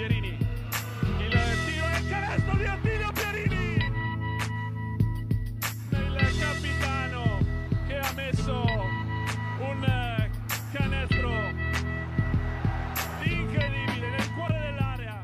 Pierini. Il tiro e il canestro di Attilio Pierini. Il capitano che ha messo un canestro incredibile nel cuore dell'area.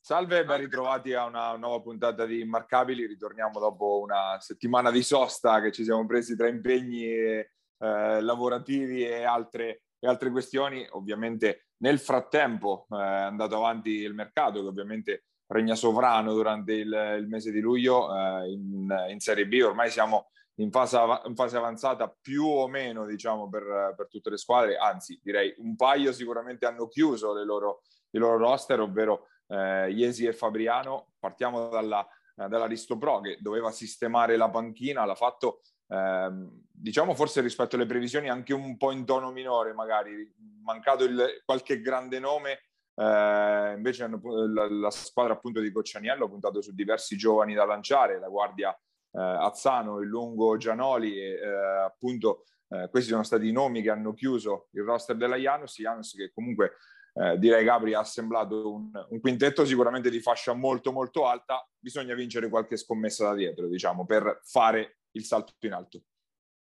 Salve, ben ritrovati a una nuova puntata di Immarcabili. Ritorniamo dopo una settimana di sosta che ci siamo presi tra impegni eh, lavorativi e altre, e altre, questioni. Ovviamente nel frattempo eh, è andato avanti il mercato che ovviamente regna sovrano durante il, il mese di luglio eh, in, in, Serie B. Ormai siamo in fase, in fase avanzata più o meno diciamo per, per, tutte le squadre, anzi direi un paio sicuramente hanno chiuso le loro, i loro roster, ovvero eh, Iesi e Fabriano. Partiamo dalla, eh, Pro che doveva sistemare la panchina, l'ha fatto ehm, diciamo forse rispetto alle previsioni anche un po' in tono minore, magari mancato il, qualche grande nome. Eh, invece hanno, la, la, squadra appunto di Coccianiello ha puntato su diversi giovani da lanciare, la guardia eh, Azzano, il lungo Gianoli e eh, appunto eh, questi sono stati i nomi che hanno chiuso il roster della Janus, Janus che comunque eh, direi Gabri ha assemblato un, un, quintetto sicuramente di fascia molto molto alta, bisogna vincere qualche scommessa da dietro, diciamo, per fare il salto in alto.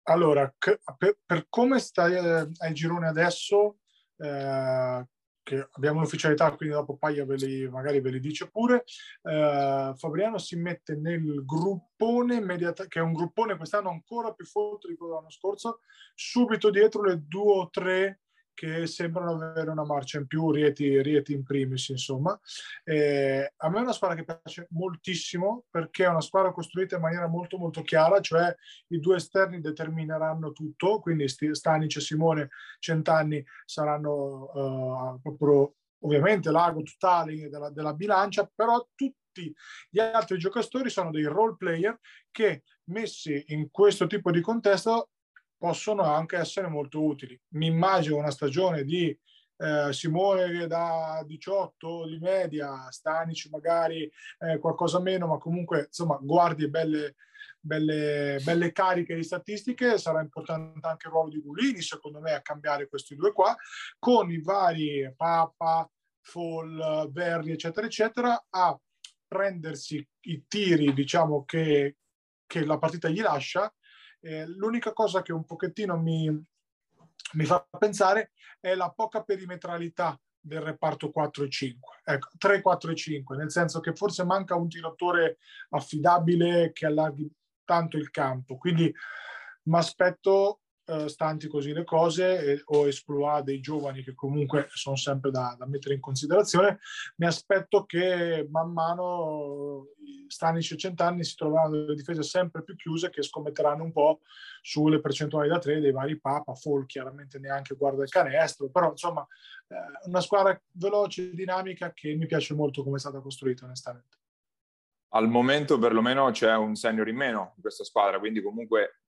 Allora, per, per come sta eh, girone adesso, eh, che abbiamo l'ufficialità, quindi dopo Paglia ve li, magari ve li dice pure, eh, Fabriano si mette nel gruppone, immediata, che è un gruppone quest'anno ancora più forte di quello dell'anno scorso, subito dietro le due o tre che sembrano avere una marcia in più, Rieti, Rieti in primis, insomma. Eh, a me è una squadra che piace moltissimo perché è una squadra costruita in maniera molto molto chiara, cioè i due esterni determineranno tutto, quindi Stanic e Simone Centanni saranno uh, proprio ovviamente l'ago totale della, della bilancia, però tutti gli altri giocatori sono dei role player che messi in questo tipo di contesto possono anche essere molto utili. Mi immagino una stagione di eh, Simone da 18 di media, Stanic magari eh, qualcosa meno, ma comunque insomma guardie belle, belle, belle cariche di statistiche, sarà importante anche il ruolo di Gulini secondo me a cambiare questi due qua, con i vari Papa, Fall, Verri eccetera eccetera, a prendersi i tiri diciamo che, che la partita gli lascia eh, l'unica cosa che un pochettino mi, mi fa pensare è la poca perimetralità del reparto 4 e 5, ecco, 3, 4 e 5, nel senso che forse manca un tiratore affidabile che allarghi tanto il campo. Quindi mi aspetto eh, stanti così le cose eh, o esploit dei giovani che comunque sono sempre da, da, mettere in considerazione, mi aspetto che man mano Stanic e Centanni si troveranno delle difese sempre più chiuse che scommetteranno un po' sulle percentuali da tre dei vari Papa, Fall chiaramente neanche guarda il canestro, però insomma eh, una squadra veloce, dinamica che mi piace molto come è stata costruita onestamente. Al momento perlomeno c'è un senior in meno in questa squadra, quindi comunque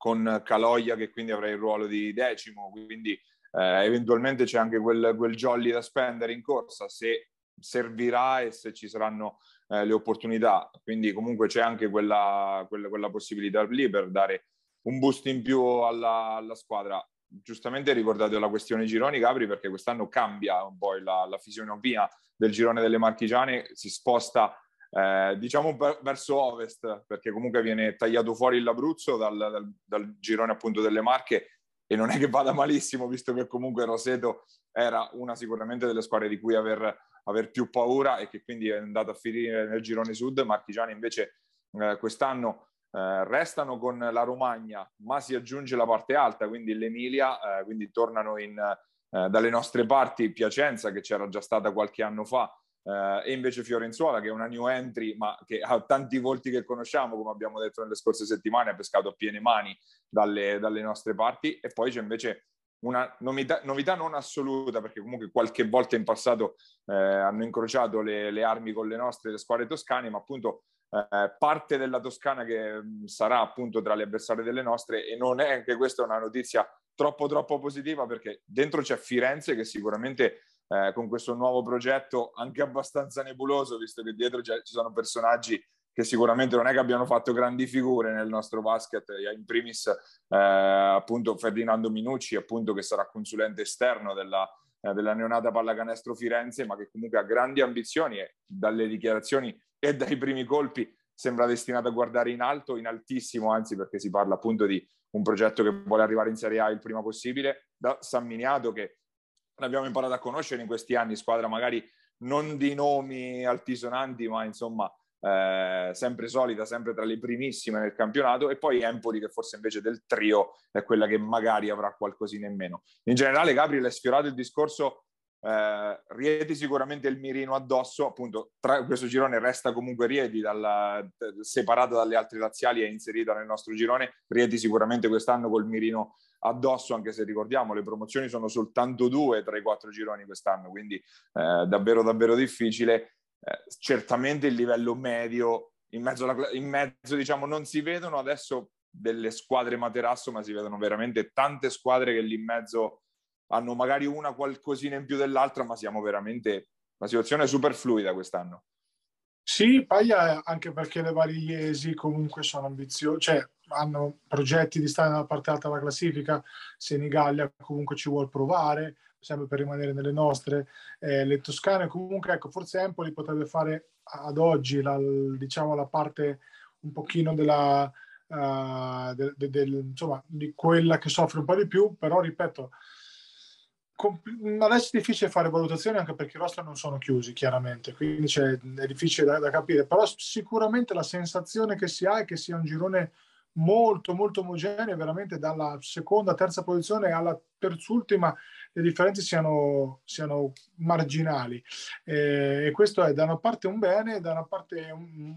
con Caloia che quindi avrà il ruolo di decimo, quindi eh, eventualmente c'è anche quel, quel, jolly da spendere in corsa se servirà e se ci saranno eh, le opportunità. Quindi comunque c'è anche quella, quella, quella, possibilità lì per dare un boost in più alla, alla squadra. Giustamente ricordato la questione gironi, Gabri, perché quest'anno cambia un po' la, la fisionomia del girone delle marchigiane, si sposta eh, diciamo per, verso ovest, perché comunque viene tagliato fuori l'Abruzzo dal, dal, dal, girone appunto delle Marche e non è che vada malissimo, visto che comunque Roseto era una sicuramente delle squadre di cui aver, aver più paura e che quindi è andata a finire nel girone sud. Marchigiani invece eh, quest'anno eh, restano con la Romagna, ma si aggiunge la parte alta, quindi l'Emilia, eh, quindi tornano in, eh, dalle nostre parti Piacenza, che c'era già stata qualche anno fa, Uh, e invece Fiorenzuola che è una new entry ma che ha tanti volti che conosciamo come abbiamo detto nelle scorse settimane ha pescato a piene mani dalle, dalle nostre parti. E poi c'è invece una novità, novità, non assoluta perché comunque qualche volta in passato eh, hanno incrociato le, le, armi con le nostre le squadre toscane ma appunto eh, parte della Toscana che mh, sarà appunto tra le avversarie delle nostre. E non è anche questa una notizia troppo troppo positiva perché dentro c'è Firenze che sicuramente eh, con questo nuovo progetto anche abbastanza nebuloso, visto che dietro ci sono personaggi che sicuramente non è che abbiano fatto grandi figure nel nostro basket, in primis eh, appunto Ferdinando Minucci, appunto che sarà consulente esterno della, eh, della neonata pallacanestro Firenze, ma che comunque ha grandi ambizioni e dalle dichiarazioni e dai primi colpi sembra destinato a guardare in alto, in altissimo, anzi perché si parla appunto di un progetto che vuole arrivare in Serie A il prima possibile, da San Miniato che l'abbiamo imparato a conoscere in questi anni, squadra magari non di nomi altisonanti, ma insomma eh, sempre solida, sempre tra le primissime nel campionato, e poi Empoli che forse invece del trio è quella che magari avrà qualcosina in meno. In generale Gabriel è sfiorato il discorso eh, Rieti sicuramente il mirino addosso, appunto tra questo girone resta comunque Rieti dalla, separata dalle altre razziali e inserita nel nostro girone, Rieti sicuramente quest'anno col mirino addosso, anche se ricordiamo le promozioni sono soltanto due tra i quattro gironi quest'anno, quindi eh, davvero davvero difficile. Eh, certamente il livello medio, in mezzo, alla, in mezzo diciamo non si vedono adesso delle squadre materasso, ma si vedono veramente tante squadre che lì in mezzo hanno magari una qualcosina in più dell'altra, ma siamo veramente una situazione super fluida quest'anno. Sì, Paglia anche perché le varie Iesi comunque sono ambiziose, cioè hanno progetti di stare nella parte alta della classifica, Senigallia comunque ci vuole provare, sempre per rimanere nelle nostre, eh, le toscane comunque, ecco, forse Empoli potrebbe fare ad oggi la, diciamo, la parte un pochino della, uh, de, de, de, insomma, di quella che soffre un po' di più, però ripeto, adesso è difficile fare valutazioni anche perché i roster non sono chiusi chiaramente, quindi è difficile da, da, capire, però sicuramente la sensazione che si ha è che sia un girone molto molto omogeneo, veramente dalla seconda, terza posizione alla terzultima le differenze siano, siano marginali eh, e questo è da una parte un bene, da una parte un,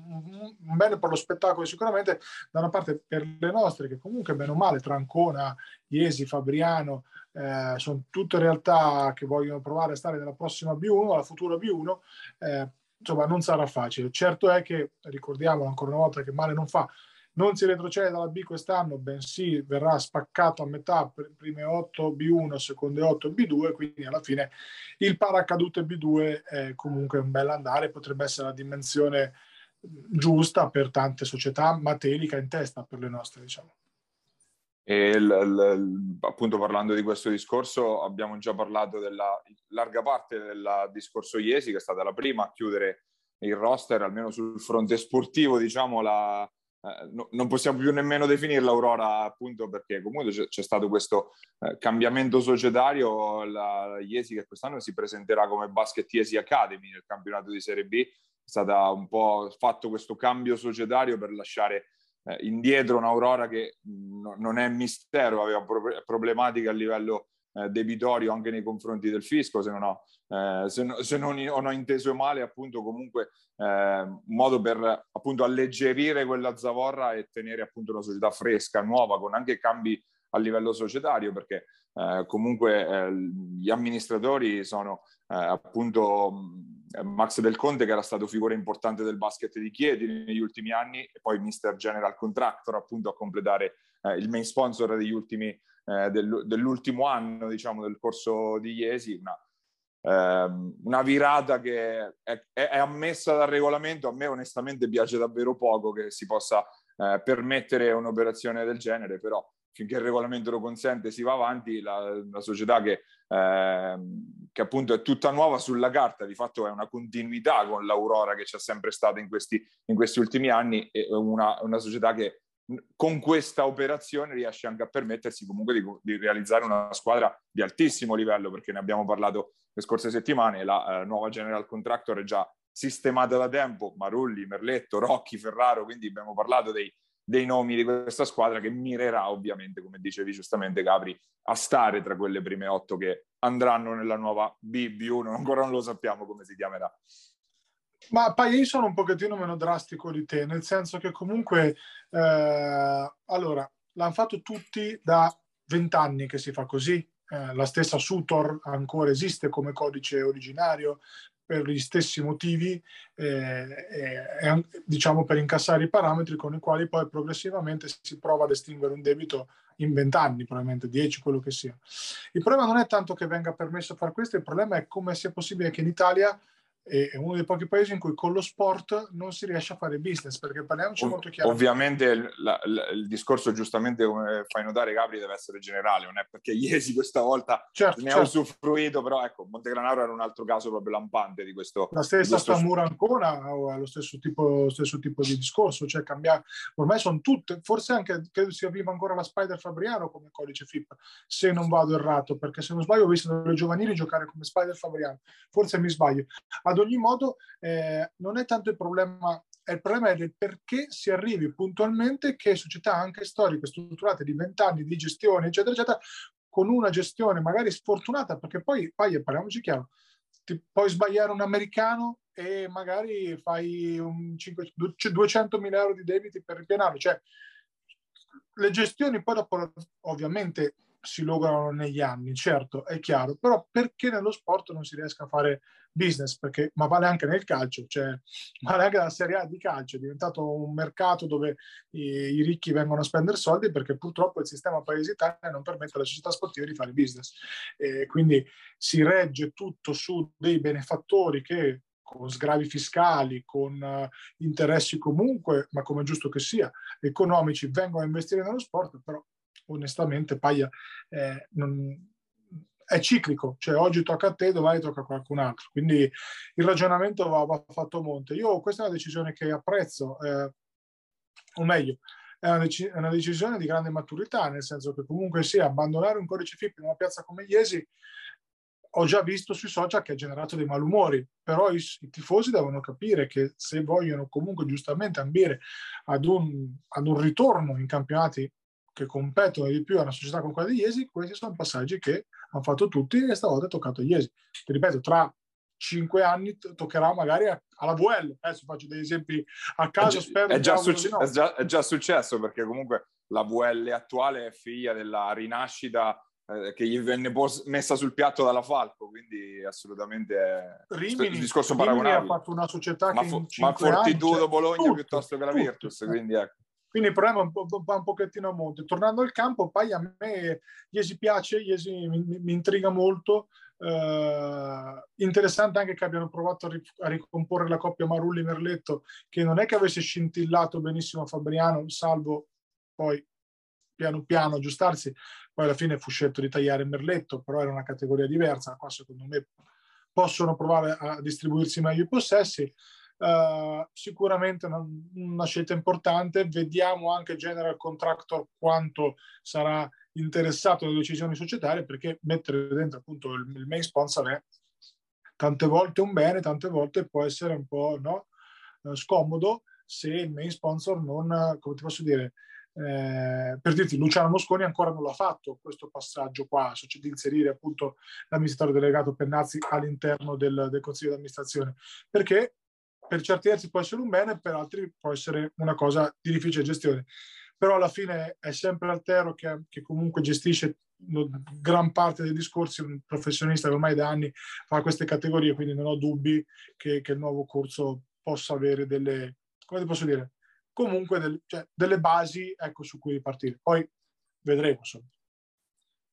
un, bene per lo spettacolo sicuramente, da una parte per le nostre che comunque bene o male Trancona, Iesi, Fabriano eh, sono tutte realtà che vogliono provare a stare nella prossima B1, la futura B1 eh, insomma non sarà facile. Certo è che, ricordiamo ancora una volta che male non fa, non si retrocede dalla B quest'anno, bensì verrà spaccato a metà, prime 8 B1, seconde 8 B2, quindi alla fine il paracadute B2 è comunque un bel andare, potrebbe essere la dimensione giusta per tante società, ma telica in testa per le nostre, diciamo. E l, l, appunto parlando di questo discorso abbiamo già parlato della larga parte del discorso Iesi che è stata la prima a chiudere il roster almeno sul fronte sportivo diciamo la, eh, no, non possiamo più nemmeno definirla Aurora appunto perché comunque c'è, c'è stato questo eh, cambiamento societario. La Iesi che quest'anno si presenterà come Basket Iesi Academy nel campionato di Serie B. È stata un po' fatto questo cambio societario per lasciare eh, indietro un'Aurora che mh, non è mistero aveva pro- problematiche a livello eh, debitorio anche nei confronti del fisco, se non ho, eh, se, no, se non, ho inteso male, appunto comunque eh, un modo per appunto alleggerire quella zavorra e tenere appunto una società fresca, nuova, con anche cambi a livello societario, perché eh, comunque eh, gli amministratori sono eh, appunto Max Del Conte che era stato figura importante del basket di Chieti negli ultimi anni e poi Mr. General Contractor appunto a completare il main sponsor degli ultimi eh, del, dell'ultimo anno, diciamo, del corso di Iesi, una, ehm, una virata che è, è, ammessa dal regolamento. A me onestamente piace davvero poco che si possa eh, permettere un'operazione del genere, però finché il regolamento lo consente si va avanti, la, la società che, eh, che, appunto è tutta nuova sulla carta, di fatto è una continuità con l'Aurora che c'è sempre stata in questi, in questi ultimi anni, e una, una società che con questa operazione riesce anche a permettersi comunque di, di, realizzare una squadra di altissimo livello, perché ne abbiamo parlato le scorse settimane, la eh, nuova General Contractor è già sistemata da tempo, Marulli, Merletto, Rocchi, Ferraro, quindi abbiamo parlato dei, dei nomi di questa squadra che mirerà ovviamente, come dicevi giustamente Gabri, a stare tra quelle prime otto che andranno nella nuova BB1, ancora non lo sappiamo come si chiamerà. Ma poi io sono un pochettino meno drastico di te, nel senso che comunque, eh, allora, l'hanno fatto tutti da vent'anni che si fa così. Eh, la stessa Sutor ancora esiste come codice originario per gli stessi motivi, eh, eh, diciamo per incassare i parametri con i quali poi progressivamente si prova ad estinguere un debito in vent'anni, probabilmente dieci, quello che sia. Il problema non è tanto che venga permesso fare questo, il problema è come sia possibile che in Italia è uno dei pochi paesi in cui con lo sport non si riesce a fare business, perché parliamoci Ov- molto chiaro. Ovviamente la, la, il discorso, giustamente come fai notare, Gabri, deve essere generale, non è perché Iesi questa volta certo, ne certo. ha usufruito, però ecco, Montegranaro era un altro caso proprio lampante di questo. La stessa questo... Stamura Ancona ha lo stesso tipo, stesso tipo di discorso, cioè cambiare, ormai sono tutte, forse anche credo sia viva ancora la Spider Fabriano come codice FIP, se non vado errato, perché se non sbaglio ho visto delle giovanili giocare come Spider Fabriano, forse mi sbaglio. Ad ogni modo eh, non è tanto il problema, il problema è del perché si arrivi puntualmente che società anche storiche strutturate di vent'anni di gestione, eccetera, eccetera, con una gestione magari sfortunata, perché poi, poi parliamoci chiaro, ti puoi sbagliare un americano e magari fai un 5, 200.000 euro di debiti per ripianarlo. Cioè, le gestioni poi dopo ovviamente si lograno negli anni, certo, è chiaro, però perché nello sport non si riesca a fare business? Perché, ma vale anche nel calcio, cioè vale anche la Serie A di calcio, è diventato un mercato dove i, i ricchi vengono a spendere soldi perché purtroppo il sistema paese Italia non permette alle società sportive di fare business. E quindi si regge tutto su dei benefattori che con sgravi fiscali, con uh, interessi comunque, ma come giusto che sia, economici, vengono a investire nello sport, però onestamente Paglia eh, non, è ciclico, cioè oggi tocca a te, domani tocca a qualcun altro. Quindi il ragionamento va, va fatto a monte. Io questa è una decisione che apprezzo, eh, o meglio, è una, dec- è una, decisione di grande maturità, nel senso che comunque sia abbandonare un codice FIP in una piazza come Iesi, ho già visto sui social che ha generato dei malumori, però i, i, tifosi devono capire che se vogliono comunque giustamente ambire ad un, ad un ritorno in campionati che competono di più a una società come quella di Iesi, questi sono passaggi che hanno fatto tutti e stavolta è toccato a Iesi. Ti ripeto, tra cinque anni toccherà magari alla VL. Adesso faccio degli esempi a caso, è, spero. È già, succe- no. è, già, è già, successo perché comunque la VL attuale è figlia della rinascita eh, che gli venne pos- messa sul piatto dalla Falco, quindi assolutamente Rimini, il discorso Rimini paragonabile. ha fatto una società ma che in ma Fortitudo anni, Bologna tutto, piuttosto che la tutto, Virtus, tutto. quindi ecco. Quindi il problema va un pochettino a monte. Tornando al campo, poi a me Iesi piace, Iesi mi, mi intriga molto. Uh, interessante anche che abbiano provato a, ri- a ricomporre la coppia Marulli-Merletto, che non è che avesse scintillato benissimo Fabriano, salvo poi piano piano aggiustarsi. Poi alla fine fu scelto di tagliare Merletto, però era una categoria diversa. Qua secondo me possono provare a distribuirsi meglio i possessi. Uh, sicuramente una, una, scelta importante. Vediamo anche General Contractor quanto sarà interessato alle decisioni societarie, perché mettere dentro appunto il, il main sponsor è tante volte un bene, tante volte può essere un po' no, uh, scomodo se il main sponsor non, come ti posso dire, eh, per dirti, Luciano Mosconi ancora non l'ha fatto questo passaggio qua, cioè di inserire appunto l'amministratore delegato Pennazzi all'interno del, del consiglio di amministrazione, perché per certi versi può essere un bene, per altri può essere una cosa di difficile gestione. Però alla fine è sempre Altero che, che comunque gestisce gran parte dei discorsi, un professionista che ormai da anni fa queste categorie, quindi non ho dubbi che, che il nuovo corso possa avere delle, come ti posso dire, comunque del, cioè, delle basi ecco, su cui ripartire. Poi vedremo. Insomma.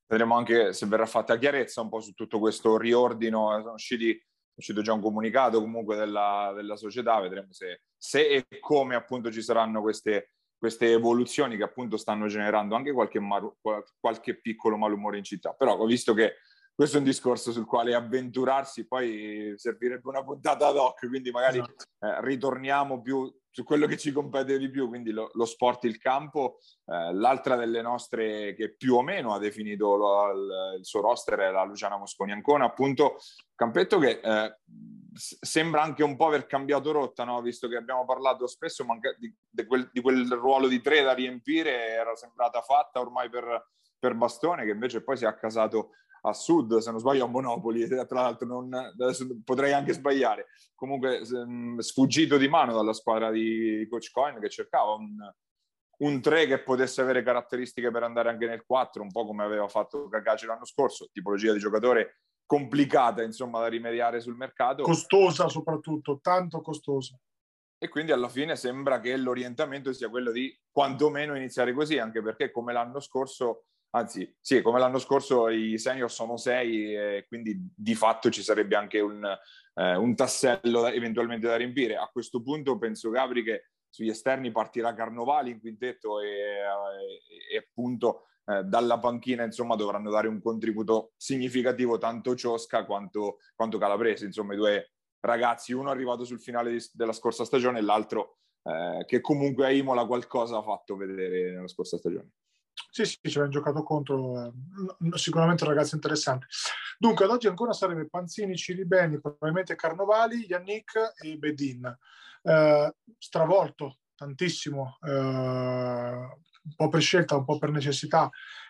Vedremo anche se verrà fatta chiarezza un po' su tutto questo riordino. Sono usciti, uscito già un comunicato comunque della, della società, vedremo se, se, e come appunto ci saranno queste, queste evoluzioni che appunto stanno generando anche qualche, maru, qualche piccolo malumore in città. Però ho visto che questo è un discorso sul quale avventurarsi poi servirebbe una puntata ad hoc, quindi magari esatto. eh, ritorniamo più su quello che ci compete di più, quindi lo, lo sport, il campo. Eh, l'altra delle nostre che più o meno ha definito lo, il, il, suo roster è la Luciana Mosconi Ancona, appunto campetto che eh, sembra anche un po' aver cambiato rotta, no? visto che abbiamo parlato spesso di, di, quel, di quel ruolo di tre da riempire, era sembrata fatta ormai per, per Bastone, che invece poi si è accasato a sud, se non sbaglio a Monopoli, tra l'altro non, potrei anche sbagliare, comunque sfuggito di mano dalla squadra di Coach Coin che cercava un, un 3 che potesse avere caratteristiche per andare anche nel 4, un po' come aveva fatto Cagaci l'anno scorso, tipologia di giocatore complicata insomma da rimediare sul mercato. Costosa soprattutto, tanto costosa. E quindi alla fine sembra che l'orientamento sia quello di quantomeno iniziare così, anche perché come l'anno scorso Anzi, sì, come l'anno scorso i senior sono sei e quindi di fatto ci sarebbe anche un, eh, un tassello eventualmente da riempire. A questo punto penso Gabri che sugli esterni partirà Carnovali in quintetto e, e, e appunto eh, dalla panchina insomma dovranno dare un contributo significativo tanto Ciosca quanto, quanto Calabrese, insomma i due ragazzi, uno arrivato sul finale di, della scorsa stagione e l'altro eh, che comunque a Imola qualcosa ha fatto vedere nella scorsa stagione. Sì, sì, ci abbiamo giocato contro, eh, sicuramente un ragazzo interessante. Dunque, ad oggi ancora sarebbe Panzini, Ciribeni, probabilmente Carnovali, Yannick e Bedin. Eh, stravolto tantissimo, eh, un po' per scelta, un po' per necessità,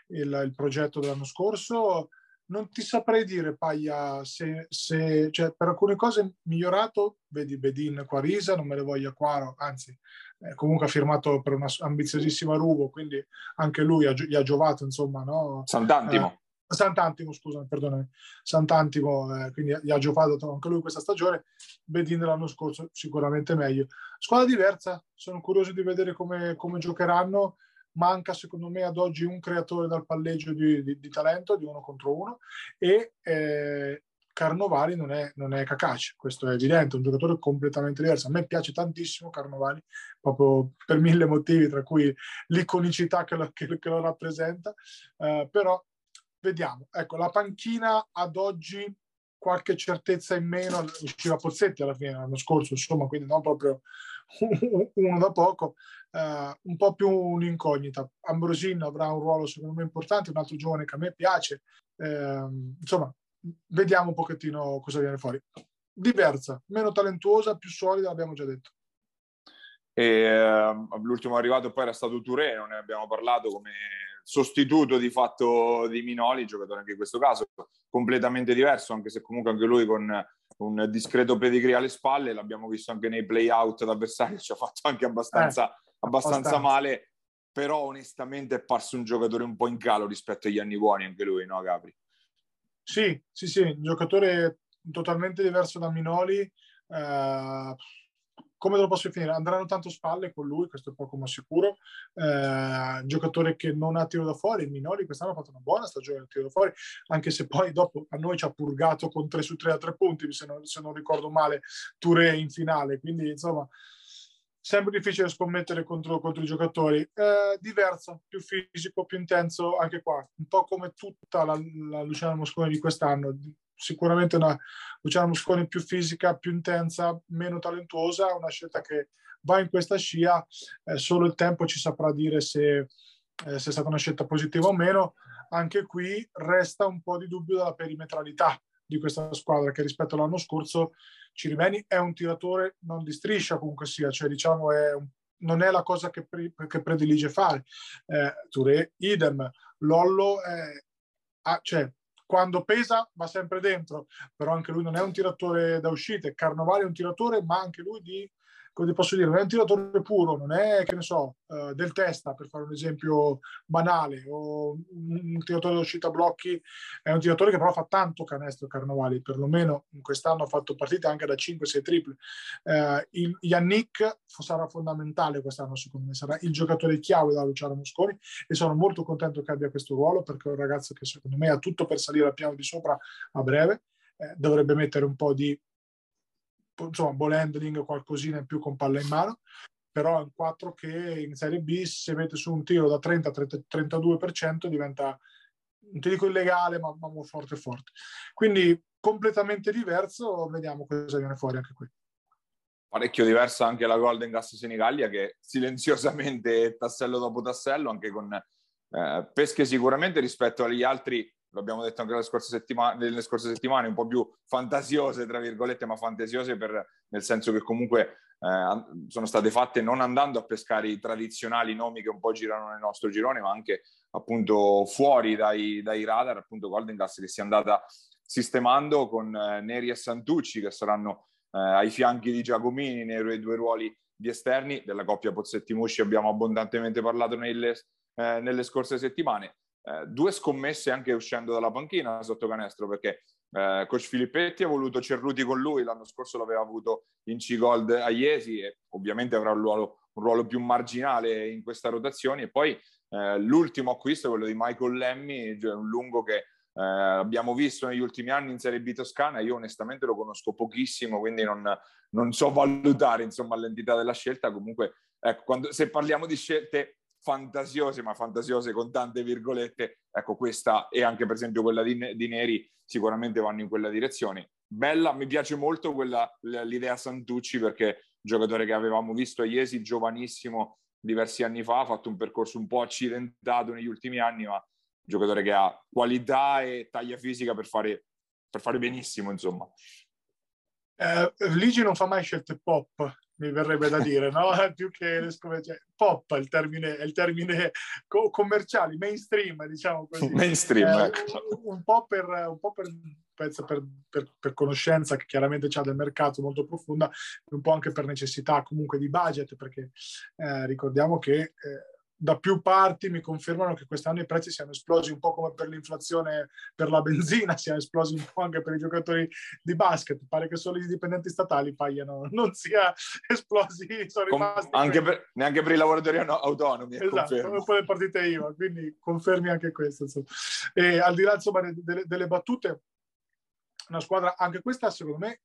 il, il progetto dell'anno scorso. Non ti saprei dire, Paia, se, se cioè, per alcune cose migliorato, vedi Bedin Quarisa, non me le voglia Quaro, anzi, eh, comunque ha firmato per una ambiziosissima Rubo, quindi anche lui ha, gli ha giovato, insomma, no? Sant'Antimo. Eh, Sant'Antimo, scusami, perdonami, Sant'Antimo, eh, quindi gli ha giocato anche lui questa stagione, Bedin l'anno scorso sicuramente meglio. Squadra diversa, sono curioso di vedere come, come giocheranno, manca secondo me ad oggi un creatore dal palleggio di, di, di talento, di uno contro uno, e eh, Carnovali non è, non è Cacace, questo è evidente, è un giocatore completamente diverso. A me piace tantissimo Carnovali, proprio per mille motivi, tra cui l'iconicità che lo, che, che lo rappresenta, uh, però vediamo. Ecco, la panchina ad oggi qualche certezza in meno, usciva Pozzetti alla fine l'anno scorso, insomma, quindi non proprio uno da poco, uh, un po' più un'incognita. Ambrosino avrà un ruolo secondo me importante, un altro giovane che a me piace, uh, insomma, vediamo un pochettino cosa viene fuori. Diversa, meno talentuosa, più solida, abbiamo già detto. E, uh, l'ultimo arrivato poi era stato Touré, non ne abbiamo parlato come sostituto di fatto di Minoli, giocatore anche in questo caso completamente diverso, anche se comunque anche lui con un discreto pedigree alle spalle, l'abbiamo visto anche nei play-out d'avversario, ci ha fatto anche abbastanza, eh, abbastanza, abbastanza male, però onestamente è parso un giocatore un po' in calo rispetto agli anni buoni anche lui, no Gabri? Sì, sì, sì, un giocatore totalmente diverso da Minoli. Eh, come te lo posso definire? Andranno tanto spalle con lui, questo è poco ma sicuro. Eh, giocatore che non ha tiro da fuori. Minoli quest'anno ha fatto una buona stagione del tiro da fuori, anche se poi dopo a noi ci ha purgato con 3 su 3 a 3 punti, se non, se non ricordo male, Touré in finale. Quindi, insomma, sempre difficile scommettere contro, contro i giocatori. Eh, diverso, più fisico, più intenso, anche qua, un po' come tutta la, la Luciana Mosconi di quest'anno. Sicuramente una Luciana Mosconi più fisica, più intensa, meno talentuosa, una scelta che va in questa scia, eh, solo il tempo ci saprà dire se, eh, se è stata una scelta positiva o meno. Anche qui resta un po' di dubbio della perimetralità di questa squadra che rispetto all'anno scorso Cirimeni è un tiratore non di striscia comunque sia, cioè diciamo è un, non è la cosa che, pre, che predilige fare. Eh, Touré, idem. Lollo, è, ah, cioè, quando pesa va sempre dentro, però anche lui non è un tiratore da uscite. Carnovale è un tiratore, ma anche lui di come posso dire, non è un tiratore puro, non è, che ne so, uh, del testa, per fare un esempio banale, o un, tiratore d'uscita a blocchi, è un tiratore che però fa tanto canestro Carnovali, perlomeno quest'anno ha fatto partite anche da 5-6 triple. Uh, il, Yannick sarà fondamentale quest'anno, secondo me, sarà il giocatore chiave da Luciano Mosconi e sono molto contento che abbia questo ruolo perché è un ragazzo che secondo me ha tutto per salire al piano di sopra a breve, eh, dovrebbe mettere un po' di insomma, ball handling, qualcosina in più con palla in mano, però è un 4 che in Serie B se mette su un tiro da 30-32% diventa, non ti dico illegale, ma, ma forte forte. Quindi completamente diverso, vediamo cosa viene fuori anche qui. Parecchio diversa anche la Golden Gas Senigallia che silenziosamente tassello dopo tassello, anche con eh, pesche sicuramente rispetto agli altri l'abbiamo detto anche scorse settima- nelle scorse settimane, un po' più fantasiose, tra virgolette, ma fantasiose per, nel senso che comunque eh, sono state fatte non andando a pescare i tradizionali nomi che un po' girano nel nostro girone, ma anche appunto fuori dai, dai radar, appunto Golden Gas che si è andata sistemando con eh, Neri e Santucci che saranno eh, ai fianchi di Giacomini nei due ruoli di esterni. Della coppia Pozzetti-Musci abbiamo abbondantemente parlato nelle, eh, nelle scorse settimane eh, due scommesse anche uscendo dalla panchina sotto canestro perché eh, coach Filippetti ha voluto Cerruti con lui, l'anno scorso l'aveva avuto in C-Gold a Iesi e ovviamente avrà un ruolo, un ruolo, più marginale in questa rotazione e poi eh, l'ultimo acquisto è quello di Michael Lemmy, cioè un lungo che eh, abbiamo visto negli ultimi anni in Serie B toscana, io onestamente lo conosco pochissimo, quindi non, non so valutare insomma, l'entità della scelta. Comunque, ecco, quando, se parliamo di scelte fantasiose, ma fantasiose con tante virgolette, ecco questa e anche per esempio quella di, di Neri sicuramente vanno in quella direzione. Bella, mi piace molto quella, l'idea Santucci perché giocatore che avevamo visto a Iesi, giovanissimo, diversi anni fa, ha fatto un percorso un po' accidentato negli ultimi anni, ma giocatore che ha qualità e taglia fisica per fare, per fare benissimo, insomma. Eh, Ligi non fa mai scelte pop, mi verrebbe da dire, no? Più che le scommettere. Pop è il termine, è il termine co- commerciale, mainstream, diciamo così. Mainstream, eh, ecco. un, un, po' per, un po' per penso per, per, per, conoscenza che chiaramente c'è del mercato molto profonda, un po' anche per necessità comunque di budget, perché eh, ricordiamo che eh, da più parti mi confermano che quest'anno i prezzi siano esplosi un po' come per l'inflazione per la benzina, siano esplosi un po' anche per i giocatori di basket. Pare che solo i dipendenti statali paiano, non sia esplosi, sono rimasti. Anche per, neanche per i lavoratori autonomi. Esatto, come poi le partite IVA, quindi confermi anche questo. Insomma. E al di là insomma, delle, delle battute, una squadra, anche questa secondo me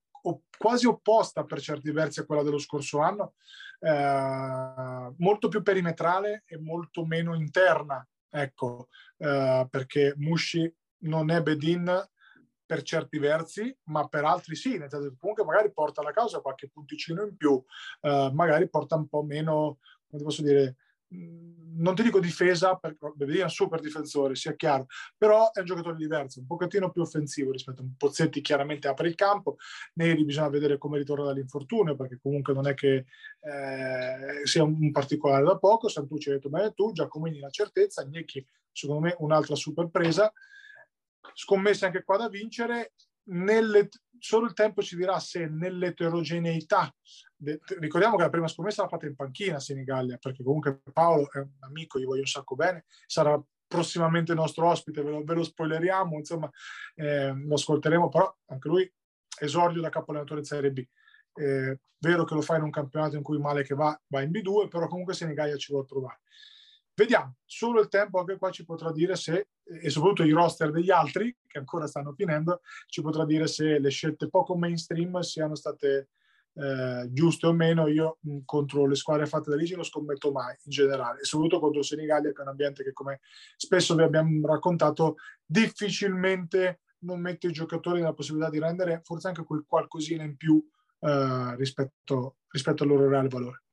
quasi opposta per certi versi a quella dello scorso anno, eh, molto più perimetrale e molto meno interna, ecco, eh, perché Mushi non è Bedin per certi versi, ma per altri sì, nel senso che comunque magari porta alla causa qualche punticino in più, eh, magari porta un po' meno, come posso dire, non ti dico difesa, perché è un super difensore, sia chiaro, però è un giocatore diverso, un pochettino più offensivo rispetto a Pozzetti, chiaramente apre il campo, Neri bisogna vedere come ritorna dall'infortunio, perché comunque non è che eh, sia un particolare da poco, Santucci ha detto bene tu, Giacomini la certezza, Gnecchi secondo me un'altra super presa, scommesse anche qua da vincere, nelle, solo il tempo ci dirà se nell'eterogeneità, ricordiamo che la prima scommessa l'ha fatta in panchina a Senigallia, perché comunque Paolo è un amico, gli voglio un sacco bene, sarà prossimamente nostro ospite, ve lo, ve lo spoileriamo, insomma eh, lo ascolteremo, però anche lui esordio da capo allenatore Serie B. Eh, vero che lo fa in un campionato in cui male che va, va in B2, però comunque Senigallia ci vuole trovare. Vediamo, solo il tempo anche qua ci potrà dire se, e soprattutto i roster degli altri, che ancora stanno finendo, ci potrà dire se le scelte poco mainstream siano state eh, giuste o meno. Io mh, contro le squadre fatte da Ligi non scommetto mai, in generale, e soprattutto contro il Senigallia, che è un ambiente che, come spesso vi abbiamo raccontato, difficilmente non mette i giocatori nella possibilità di rendere forse anche quel qualcosina in più eh, rispetto, rispetto al loro reale valore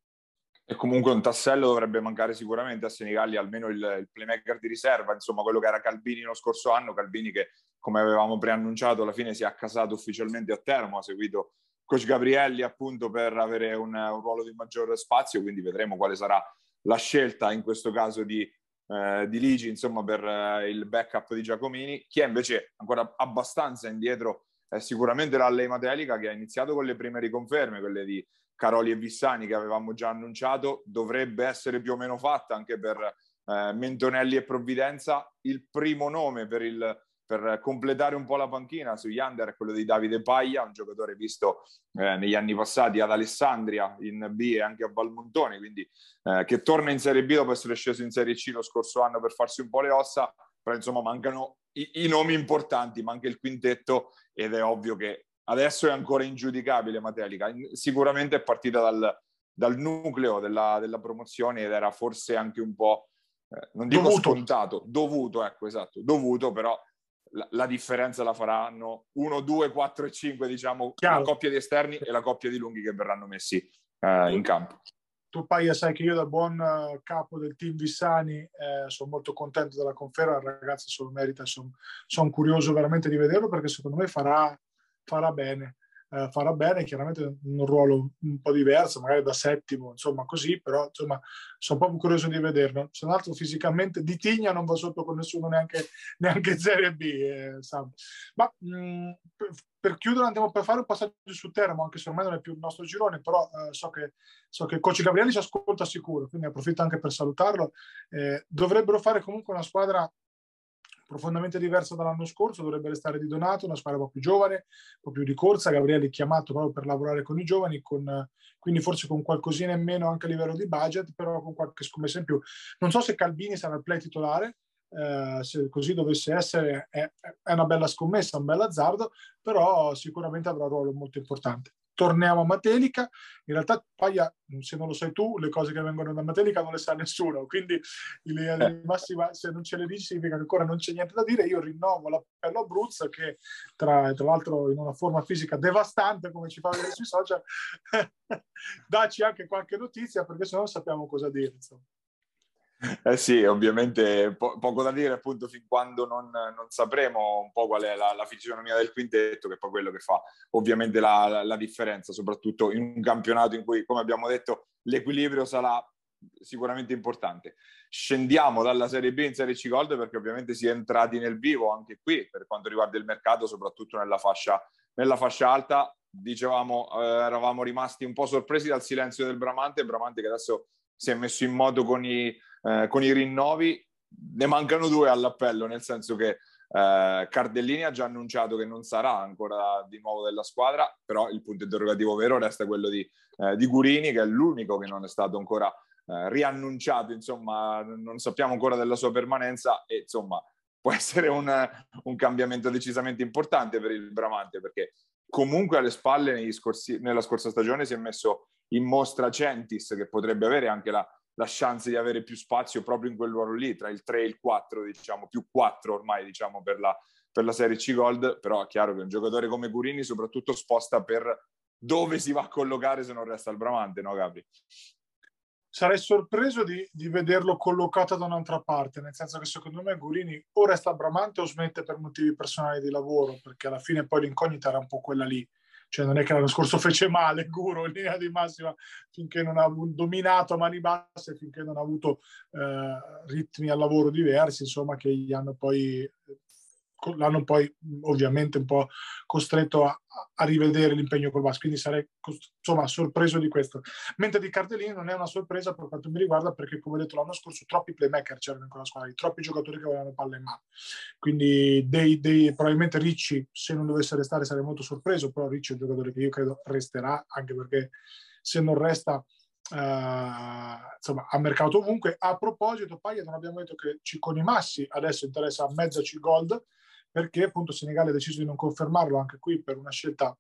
e comunque un tassello dovrebbe mancare sicuramente a Senigalli, almeno il, il, playmaker di riserva, insomma quello che era Calvini lo scorso anno, Calvini che come avevamo preannunciato alla fine si è accasato ufficialmente a Termo, ha seguito coach Gabrielli appunto per avere un, un ruolo di maggior spazio, quindi vedremo quale sarà la scelta in questo caso di, eh, di Ligi, insomma per eh, il backup di Giacomini, chi è invece ancora abbastanza indietro è sicuramente l'Allei Matelica che ha iniziato con le prime riconferme, quelle di Caroli e Vissani che avevamo già annunciato, dovrebbe essere più o meno fatta anche per eh, Mentonelli e Provvidenza. Il primo nome per, il, per, completare un po' la panchina sugli under quello di Davide Paglia, un giocatore visto eh, negli anni passati ad Alessandria in B e anche a Valmontone, quindi eh, che torna in Serie B dopo essere sceso in Serie C lo scorso anno per farsi un po' le ossa, però insomma mancano i, i nomi importanti, manca il quintetto ed è ovvio che adesso è ancora ingiudicabile Matelica, sicuramente è partita dal, dal nucleo della, della, promozione ed era forse anche un po', eh, non dico dovuto. scontato, dovuto, ecco esatto, dovuto, però la, la differenza la faranno 1, 2, 4 e 5, diciamo, Chiaro. la coppia di esterni e la coppia di lunghi che verranno messi eh, in campo. Tu Paia sai che io da buon uh, capo del team Vissani eh, sono molto contento della conferma, il ragazzo se lo merita, sono son curioso veramente di vederlo perché secondo me farà farà bene. Eh, farà bene, chiaramente un ruolo un po' diverso, magari da settimo, insomma così, però insomma sono proprio curioso di vederlo. Se non altro fisicamente di Tigna non va sotto con nessuno neanche, neanche Serie B, eh, Ma mh, mm, per, per, chiudere andiamo per fare un passaggio su Teramo, anche se ormai non è più il nostro girone, però eh, so, che, so che Coach Gabrielli ci ascolta sicuro, quindi approfitto anche per salutarlo. Eh, dovrebbero fare comunque una squadra profondamente diversa dall'anno scorso, dovrebbe restare di Donato, una squadra un po' più giovane, un po' più di corsa, Gabriele è chiamato proprio per lavorare con i giovani, con, quindi forse con qualcosina in meno anche a livello di budget, però con qualche scommessa in più. Non so se Calvini sarà il play titolare, eh, se così dovesse essere è, è, una bella scommessa, un bel azzardo, però sicuramente avrà un ruolo molto importante torniamo a Matelica. In realtà, Paia, se non lo sai tu, le cose che vengono da Matelica non le sa nessuno, quindi in eh. massima, se non ce le dici, significa che ancora non c'è niente da dire. Io rinnovo l'appello a Bruzza, che tra, tra l'altro in una forma fisica devastante, come ci fa vedere sui social, dacci anche qualche notizia, perché se no sappiamo cosa dire. Insomma. Eh sì, ovviamente po- poco da dire appunto fin quando non, non, sapremo un po' qual è la, la, fisionomia del quintetto, che è poi quello che fa ovviamente la, la, la, differenza, soprattutto in un campionato in cui, come abbiamo detto, l'equilibrio sarà sicuramente importante. Scendiamo dalla Serie B in Serie C Gold perché ovviamente si è entrati nel vivo anche qui per quanto riguarda il mercato, soprattutto nella fascia, nella fascia alta. Dicevamo, eh, eravamo rimasti un po' sorpresi dal silenzio del Bramante, Bramante che adesso si è messo in moto con i, eh, con i rinnovi. Ne mancano due all'appello, nel senso che eh, Cardellini ha già annunciato che non sarà ancora di nuovo della squadra, però il punto interrogativo vero resta quello di, eh, di Gurini, che è l'unico che non è stato ancora eh, riannunciato, insomma, non sappiamo ancora della sua permanenza e insomma può essere un, un cambiamento decisamente importante per il Bramante, perché comunque alle spalle scorsi, nella scorsa stagione si è messo in mostra Centis che potrebbe avere anche la, la chance di avere più spazio proprio in quel ruolo lì, tra il 3 e il 4, diciamo, più 4 ormai, diciamo, per la, per la Serie C Gold, però è chiaro che un giocatore come Gurini soprattutto sposta per dove si va a collocare se non resta al Bramante, no Gabri? Sarei sorpreso di, di, vederlo collocato da un'altra parte, nel senso che secondo me Gurini o resta a Bramante o smette per motivi personali di lavoro, perché alla fine poi l'incognita era un po' quella lì cioè non è che l'anno scorso fece male Guro in linea di massima finché non ha dominato a mani basse, finché non ha avuto eh, ritmi al lavoro diversi, insomma, che gli hanno poi l'hanno poi ovviamente un po' costretto a, a rivedere l'impegno col Vasco, quindi sarei insomma sorpreso di questo. Mentre di Cardellini non è una sorpresa per quanto mi riguarda perché come ho detto l'anno scorso troppi playmaker c'erano in quella squadra, troppi giocatori che avevano palla in mano. Quindi dei, dei, probabilmente Ricci se non dovesse restare sarei molto sorpreso, però Ricci è un giocatore che io credo resterà anche perché se non resta Uh, insomma, a mercato ovunque. A proposito, Paglia, non abbiamo detto che Cicconi Massi adesso interessa mezza C Gold, perché appunto Senegal ha deciso di non confermarlo anche qui per una scelta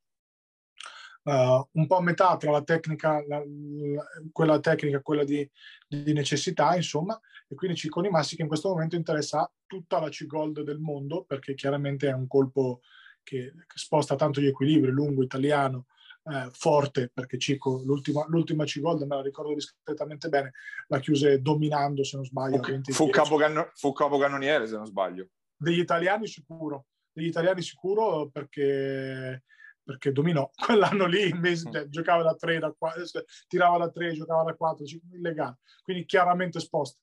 uh, un po' a metà tra la tecnica, la, la, quella tecnica e quella di, di, necessità, insomma, e quindi Cicconi Massi che in questo momento interessa tutta la C-Gold del mondo, perché chiaramente è un colpo che, che sposta tanto gli equilibri, lungo, italiano, eh, forte, perché Cico l'ultima, l'ultima C-Gold, me la ricordo discretamente bene, la chiuse dominando, se non sbaglio. Capocanno, fu capocannoniere, se non sbaglio degli italiani sicuro, degli italiani sicuro perché, perché dominò quell'anno lì, invece, cioè, giocava da 3, da 4, eh, tirava da 3, giocava da 4, illegale, quindi chiaramente esposto.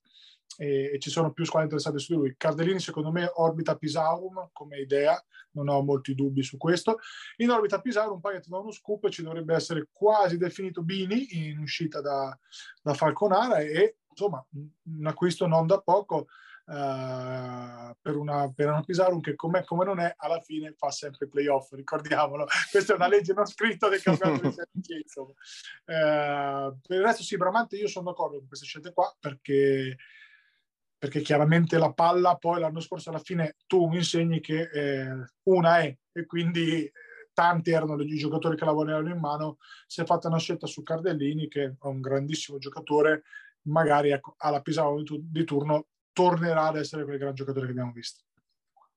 E, e, ci sono più squadre interessate su di lui. Cardellini secondo me orbita Pisaurum come idea, non ho molti dubbi su questo. In orbita Pisaurum, poi da uno scoop ci dovrebbe essere quasi definito Bini in uscita da, da Falconara e insomma un acquisto non da poco uh, per, una, per una Pisarum che come, come non è alla fine fa sempre playoff, ricordiamolo. Questa è una legge non scritta del campionato di Serie insomma. Uh, per il resto sì, Bramante io sono d'accordo con queste scelte qua perché perché chiaramente la palla poi l'anno scorso alla fine tu mi insegni che eh, una è e quindi eh, tanti erano i giocatori che lavoravano in mano si è fatta una scelta su Cardellini che è un grandissimo giocatore magari ecco, alla Pisano di, di turno tornerà ad essere quel gran giocatore che abbiamo visto.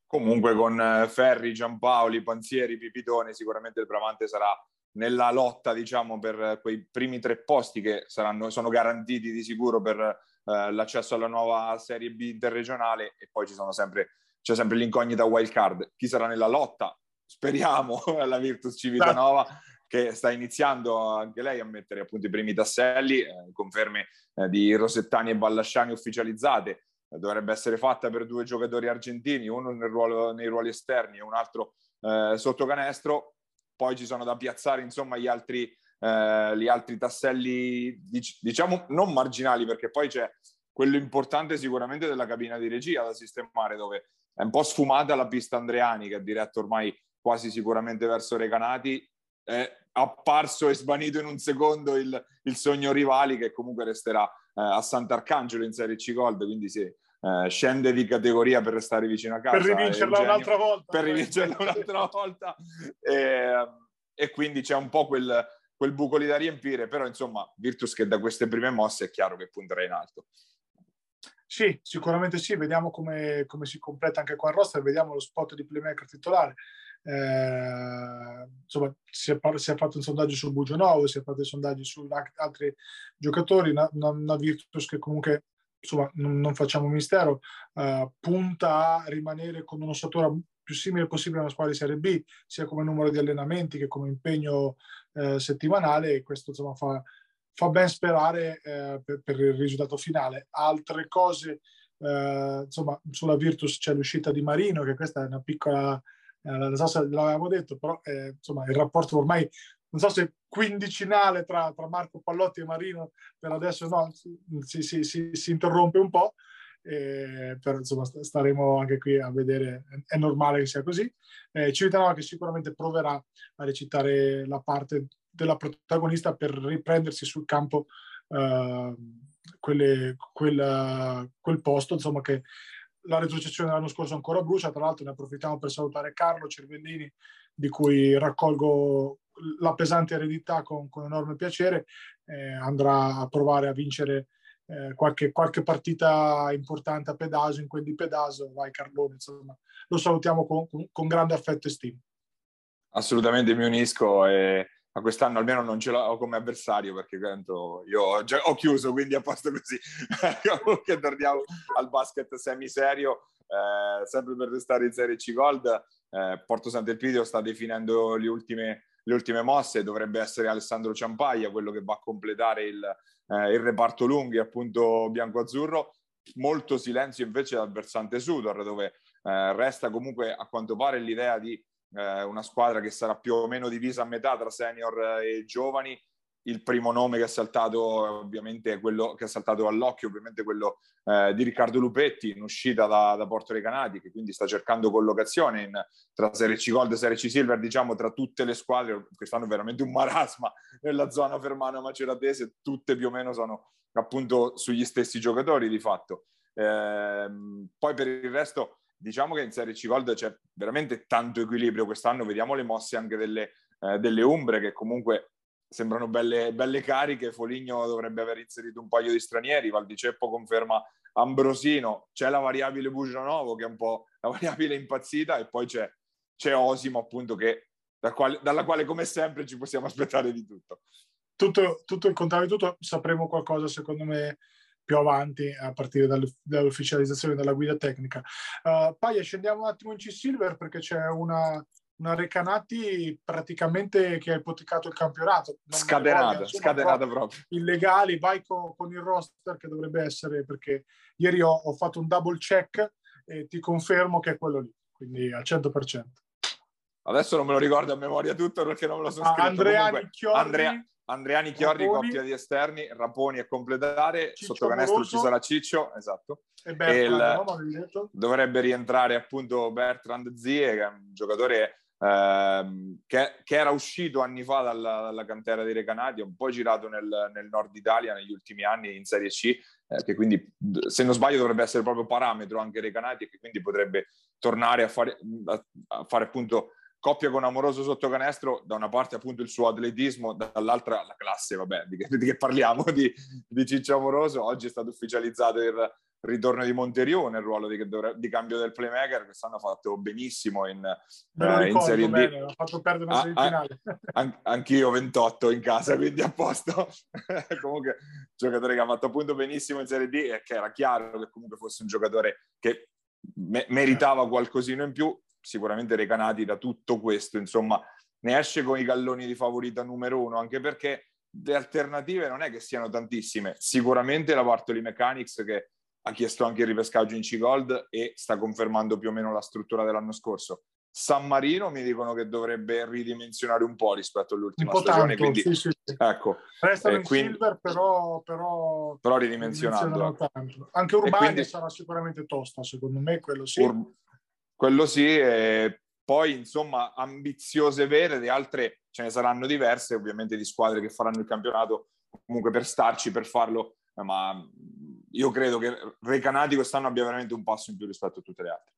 Comunque con eh, Ferri, Giampaoli, Panzieri, Pipitone sicuramente il Bramante sarà nella lotta diciamo per quei primi tre posti che saranno, sono garantiti di sicuro per eh, l'accesso alla nuova Serie B interregionale e poi ci sono sempre, c'è sempre l'incognita wild card. Chi sarà nella lotta? Speriamo la Virtus Civitanova che sta iniziando anche lei a mettere appunto i primi tasselli, eh, conferme eh, di Rosettani e Ballasciani ufficializzate dovrebbe essere fatta per due giocatori argentini, uno nel ruolo, nei ruoli esterni e un altro eh, sotto canestro. Poi ci sono da piazzare insomma gli altri, eh, gli altri tasselli, diciamo non marginali, perché poi c'è quello importante sicuramente della cabina di regia da sistemare, dove è un po' sfumata la pista Andreani che è diretto ormai quasi sicuramente verso Recanati, è apparso e svanito in un secondo il, il sogno rivali che comunque resterà eh, a Sant'Arcangelo in Serie C Gold, quindi sì, eh, scende di categoria per restare vicino a casa. Per rivincerla un'altra volta. Per rivincerla un'altra volta. E, e, quindi c'è un po' quel, quel buco lì da riempire, però insomma Virtus che da queste prime mosse è chiaro che punterà in alto. Sì, sicuramente sì, vediamo come, come, si completa anche qua il roster, vediamo lo spot di playmaker titolare. Eh, insomma, si è, si è, fatto un sondaggio su Bugio Novo, si è fatto sondaggi su altri giocatori, una, una, Virtus che comunque insomma, non, non facciamo mistero, eh, punta a rimanere con un'ossatura più simile possibile a una squadra di Serie B, sia come numero di allenamenti che come impegno eh, settimanale e questo insomma fa, fa ben sperare eh, per, per, il risultato finale. Altre cose, eh, insomma, sulla Virtus c'è l'uscita di Marino, che questa è una piccola, eh, so se l'avevamo detto, però eh, insomma il rapporto ormai, non so se quindicinale tra, tra Marco Pallotti e Marino, per adesso no, si, si, si, si interrompe un po'. Eh, però insomma staremo anche qui a vedere, è normale che sia così. Eh, Civitanova che sicuramente proverà a recitare la parte della protagonista per riprendersi sul campo uh, quelle, quel, quel posto, insomma che la retrocessione dell'anno scorso ancora brucia, tra l'altro ne approfittiamo per salutare Carlo Cervellini di cui raccolgo la pesante eredità con, con enorme piacere, eh, andrà a provare a vincere eh, qualche, qualche, partita importante a Pedaso, in quel di Pedaso, vai Carlone, insomma, lo salutiamo con, con, con grande affetto e stima. Assolutamente mi unisco e ma quest'anno almeno non ce l'ho come avversario perché io ho, già, ho chiuso, quindi a posto così. Comunque torniamo al basket semi-serio, eh, sempre per restare in Serie C Gold. Eh, Porto Sant'Elpidio sta definendo le ultime, le ultime, mosse, dovrebbe essere Alessandro Ciampaglia quello che va a completare il, eh, il reparto lunghi, appunto bianco-azzurro. Molto silenzio invece dal versante Sudor, dove eh, resta comunque a quanto pare l'idea di eh, una squadra che sarà più o meno divisa a metà tra senior e giovani. Il primo nome che è saltato, ovviamente, quello che è saltato all'occhio, ovviamente quello eh, di Riccardo Lupetti, in uscita da, da Porto Recanati, che quindi sta cercando collocazione in, tra Serie C Gold e Serie C Silver, diciamo tra tutte le squadre. Quest'anno è veramente un marasma nella zona fermana maceratese, tutte più o meno sono appunto sugli stessi giocatori di fatto. Eh, poi per il resto diciamo che in Serie C Gold c'è veramente tanto equilibrio quest'anno, vediamo le mosse anche delle, eh, delle Umbre che comunque sembrano belle, belle, cariche, Foligno dovrebbe aver inserito un paio di stranieri, Valdiceppo conferma Ambrosino, c'è la variabile Bugianovo che è un po' la variabile impazzita e poi c'è, c'è Osimo appunto che, da quale, dalla quale come sempre ci possiamo aspettare di tutto. Tutto, tutto il contrario tutto, sapremo qualcosa secondo me più avanti a partire dall'ufficializzazione della guida tecnica. Uh, poi scendiamo un attimo in C-Silver perché c'è una, una Recanati praticamente che ha ipotecato il campionato. Non ricordo, scatenata proprio. Illegali, vai con, con, il roster che dovrebbe essere perché ieri ho, ho, fatto un double check e ti confermo che è quello lì, quindi al 100%. Adesso non me lo ricordo a memoria tutto perché non me lo sono scritto. Ah, Andreani Chiorri, Andrea, Andreani Chiorri, Raponi, coppia di esterni, Raponi a completare, Ciccio sotto canestro Moroso, ci sarà Ciccio, esatto. E, Bertrand, il, dovrebbe rientrare appunto Bertrand Zie, che è un giocatore eh, che, che, era uscito anni fa dalla, dalla cantera di Recanati, un po' girato nel, nel, nord Italia negli ultimi anni in Serie C, eh, che quindi se non sbaglio dovrebbe essere proprio parametro anche Recanati e che quindi potrebbe tornare a fare, a, a fare appunto coppia con amoroso sotto canestro, da una parte appunto il suo atletismo, dall'altra la classe, vabbè, di che, di che parliamo di, di, Ciccio Amoroso. Oggi è stato ufficializzato il ritorno di Monteriù nel ruolo di, di cambio del playmaker, quest'anno ha fatto benissimo in, eh, in Serie bene, D. Ha fatto perdere una semifinale. An- anch'io 28 in casa, quindi a posto. comunque, giocatore che ha fatto appunto benissimo in Serie D e che era chiaro che comunque fosse un giocatore che me- meritava qualcosino in più sicuramente recanati da tutto questo, insomma, ne esce con i galloni di favorita numero uno, anche perché le alternative non è che siano tantissime. Sicuramente la Bartoli Mechanics che ha chiesto anche il ripescaggio in C-Gold e sta confermando più o meno la struttura dell'anno scorso. San Marino mi dicono che dovrebbe ridimensionare un po' rispetto all'ultima un stagione. Tanto, quindi, sì, sì, sì. Ecco, Restano in quindi, silver, però, però, però ridimensionando. Anche Urbania quindi, sarà sicuramente tosta, secondo me, quello sì. Ur- quello sì, e poi insomma ambiziose vere, le altre ce ne saranno diverse, ovviamente di squadre che faranno il campionato comunque per starci, per farlo, ma io credo che Recanati quest'anno abbia veramente un passo in più rispetto a tutte le altre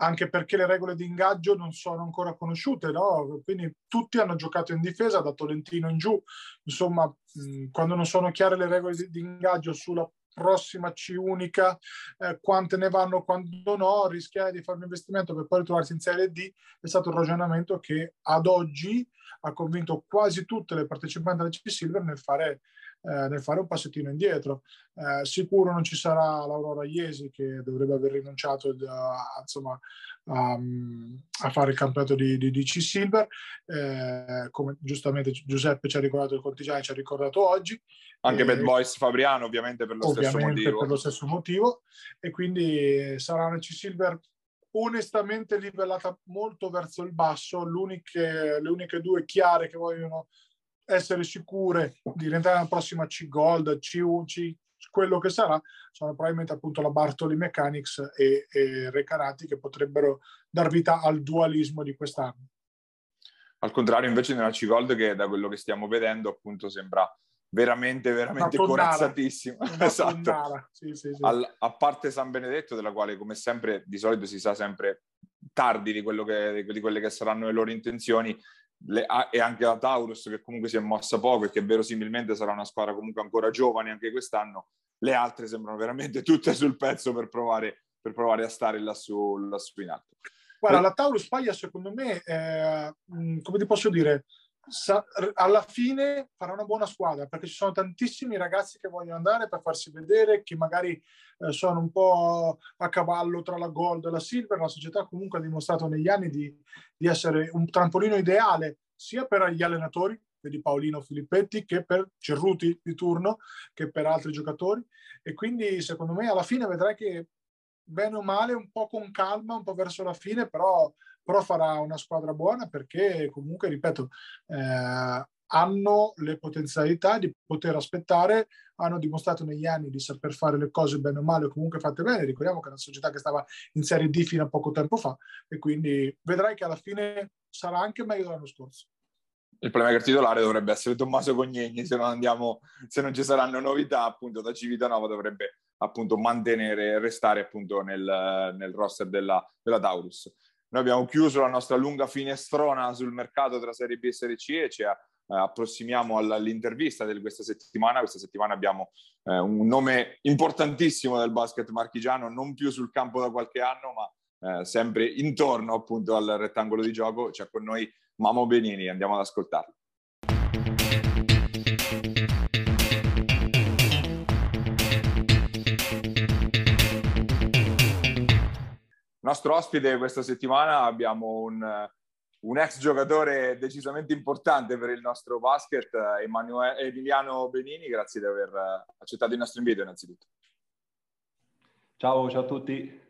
anche perché le regole di ingaggio non sono ancora conosciute, no? quindi tutti hanno giocato in difesa da Tolentino in giù, insomma quando non sono chiare le regole di, di ingaggio sulla prossima C unica, eh, quante ne vanno, quando no, rischiare di fare un investimento per poi ritrovarsi in Serie D è stato un ragionamento che ad oggi ha convinto quasi tutte le partecipanti alla C Silver nel fare eh, nel fare un passettino indietro. Eh, sicuro non ci sarà l'Aurora Iesi che dovrebbe aver rinunciato da, insomma, a, a, fare il campionato di, di DC Silver, eh, come giustamente Giuseppe ci ha ricordato, il Contigiani ci ha ricordato oggi. Anche Bad Boys Fabriano ovviamente per lo stesso motivo. per lo stesso motivo e quindi sarà una C Silver onestamente livellata molto verso il basso, le uniche due chiare che vogliono essere sicure di rientrare nella prossima C Gold, C1, C, quello che sarà, sono probabilmente appunto la Bartoli Mechanics e, e Recanati che potrebbero dar vita al dualismo di quest'anno. Al contrario, invece, nella C Gold, che da quello che stiamo vedendo, appunto, sembra veramente, veramente corazzatissimo. esatto. Sì, sì, sì. Al, a parte San Benedetto, della quale, come sempre, di solito si sa sempre tardi di, che, di quelle che saranno le loro intenzioni le, e anche la Taurus che comunque si è mossa poco e che verosimilmente sarà una squadra comunque ancora giovane anche quest'anno, le altre sembrano veramente tutte sul pezzo per provare, per provare a stare lassù, lassù in alto. Guarda, la Taurus Paglia secondo me, eh, come ti posso dire, sa, alla fine farà una buona squadra perché ci sono tantissimi ragazzi che vogliono andare per farsi vedere, che magari eh, sono un po' a cavallo tra la gold e la silver. La società comunque ha dimostrato negli anni di, di essere un trampolino ideale sia per gli allenatori, vedi Paolino Filippetti, che per Cerruti di turno, che per altri giocatori. E quindi secondo me alla fine vedrai che bene o male, un po' con calma, un po' verso la fine, però però farà una squadra buona perché comunque, ripeto, eh, hanno le potenzialità di poter aspettare, hanno dimostrato negli anni di saper fare le cose bene o male, comunque fatte bene. Ricordiamo che è una società che stava in Serie D fino a poco tempo fa e quindi vedrai che alla fine sarà anche meglio dell'anno scorso. Il playmaker titolare dovrebbe essere Tommaso Cognegni, se non, andiamo, se non ci saranno novità, appunto da Civitanova dovrebbe appunto mantenere, restare appunto nel, nel roster della, della Taurus. Noi abbiamo chiuso la nostra lunga finestrona sul mercato tra Serie B e Serie C e ci eh, approssimiamo all'intervista di questa settimana. Questa settimana abbiamo eh, un nome importantissimo del basket marchigiano, non più sul campo da qualche anno, ma eh, sempre intorno appunto al rettangolo di gioco. C'è con noi Mamo Benini, andiamo ad ascoltarlo. Nostro ospite questa settimana abbiamo un, un, ex giocatore decisamente importante per il nostro basket, Emanuele, Emiliano Benini. Grazie di aver accettato il nostro invito innanzitutto. Ciao, ciao a tutti.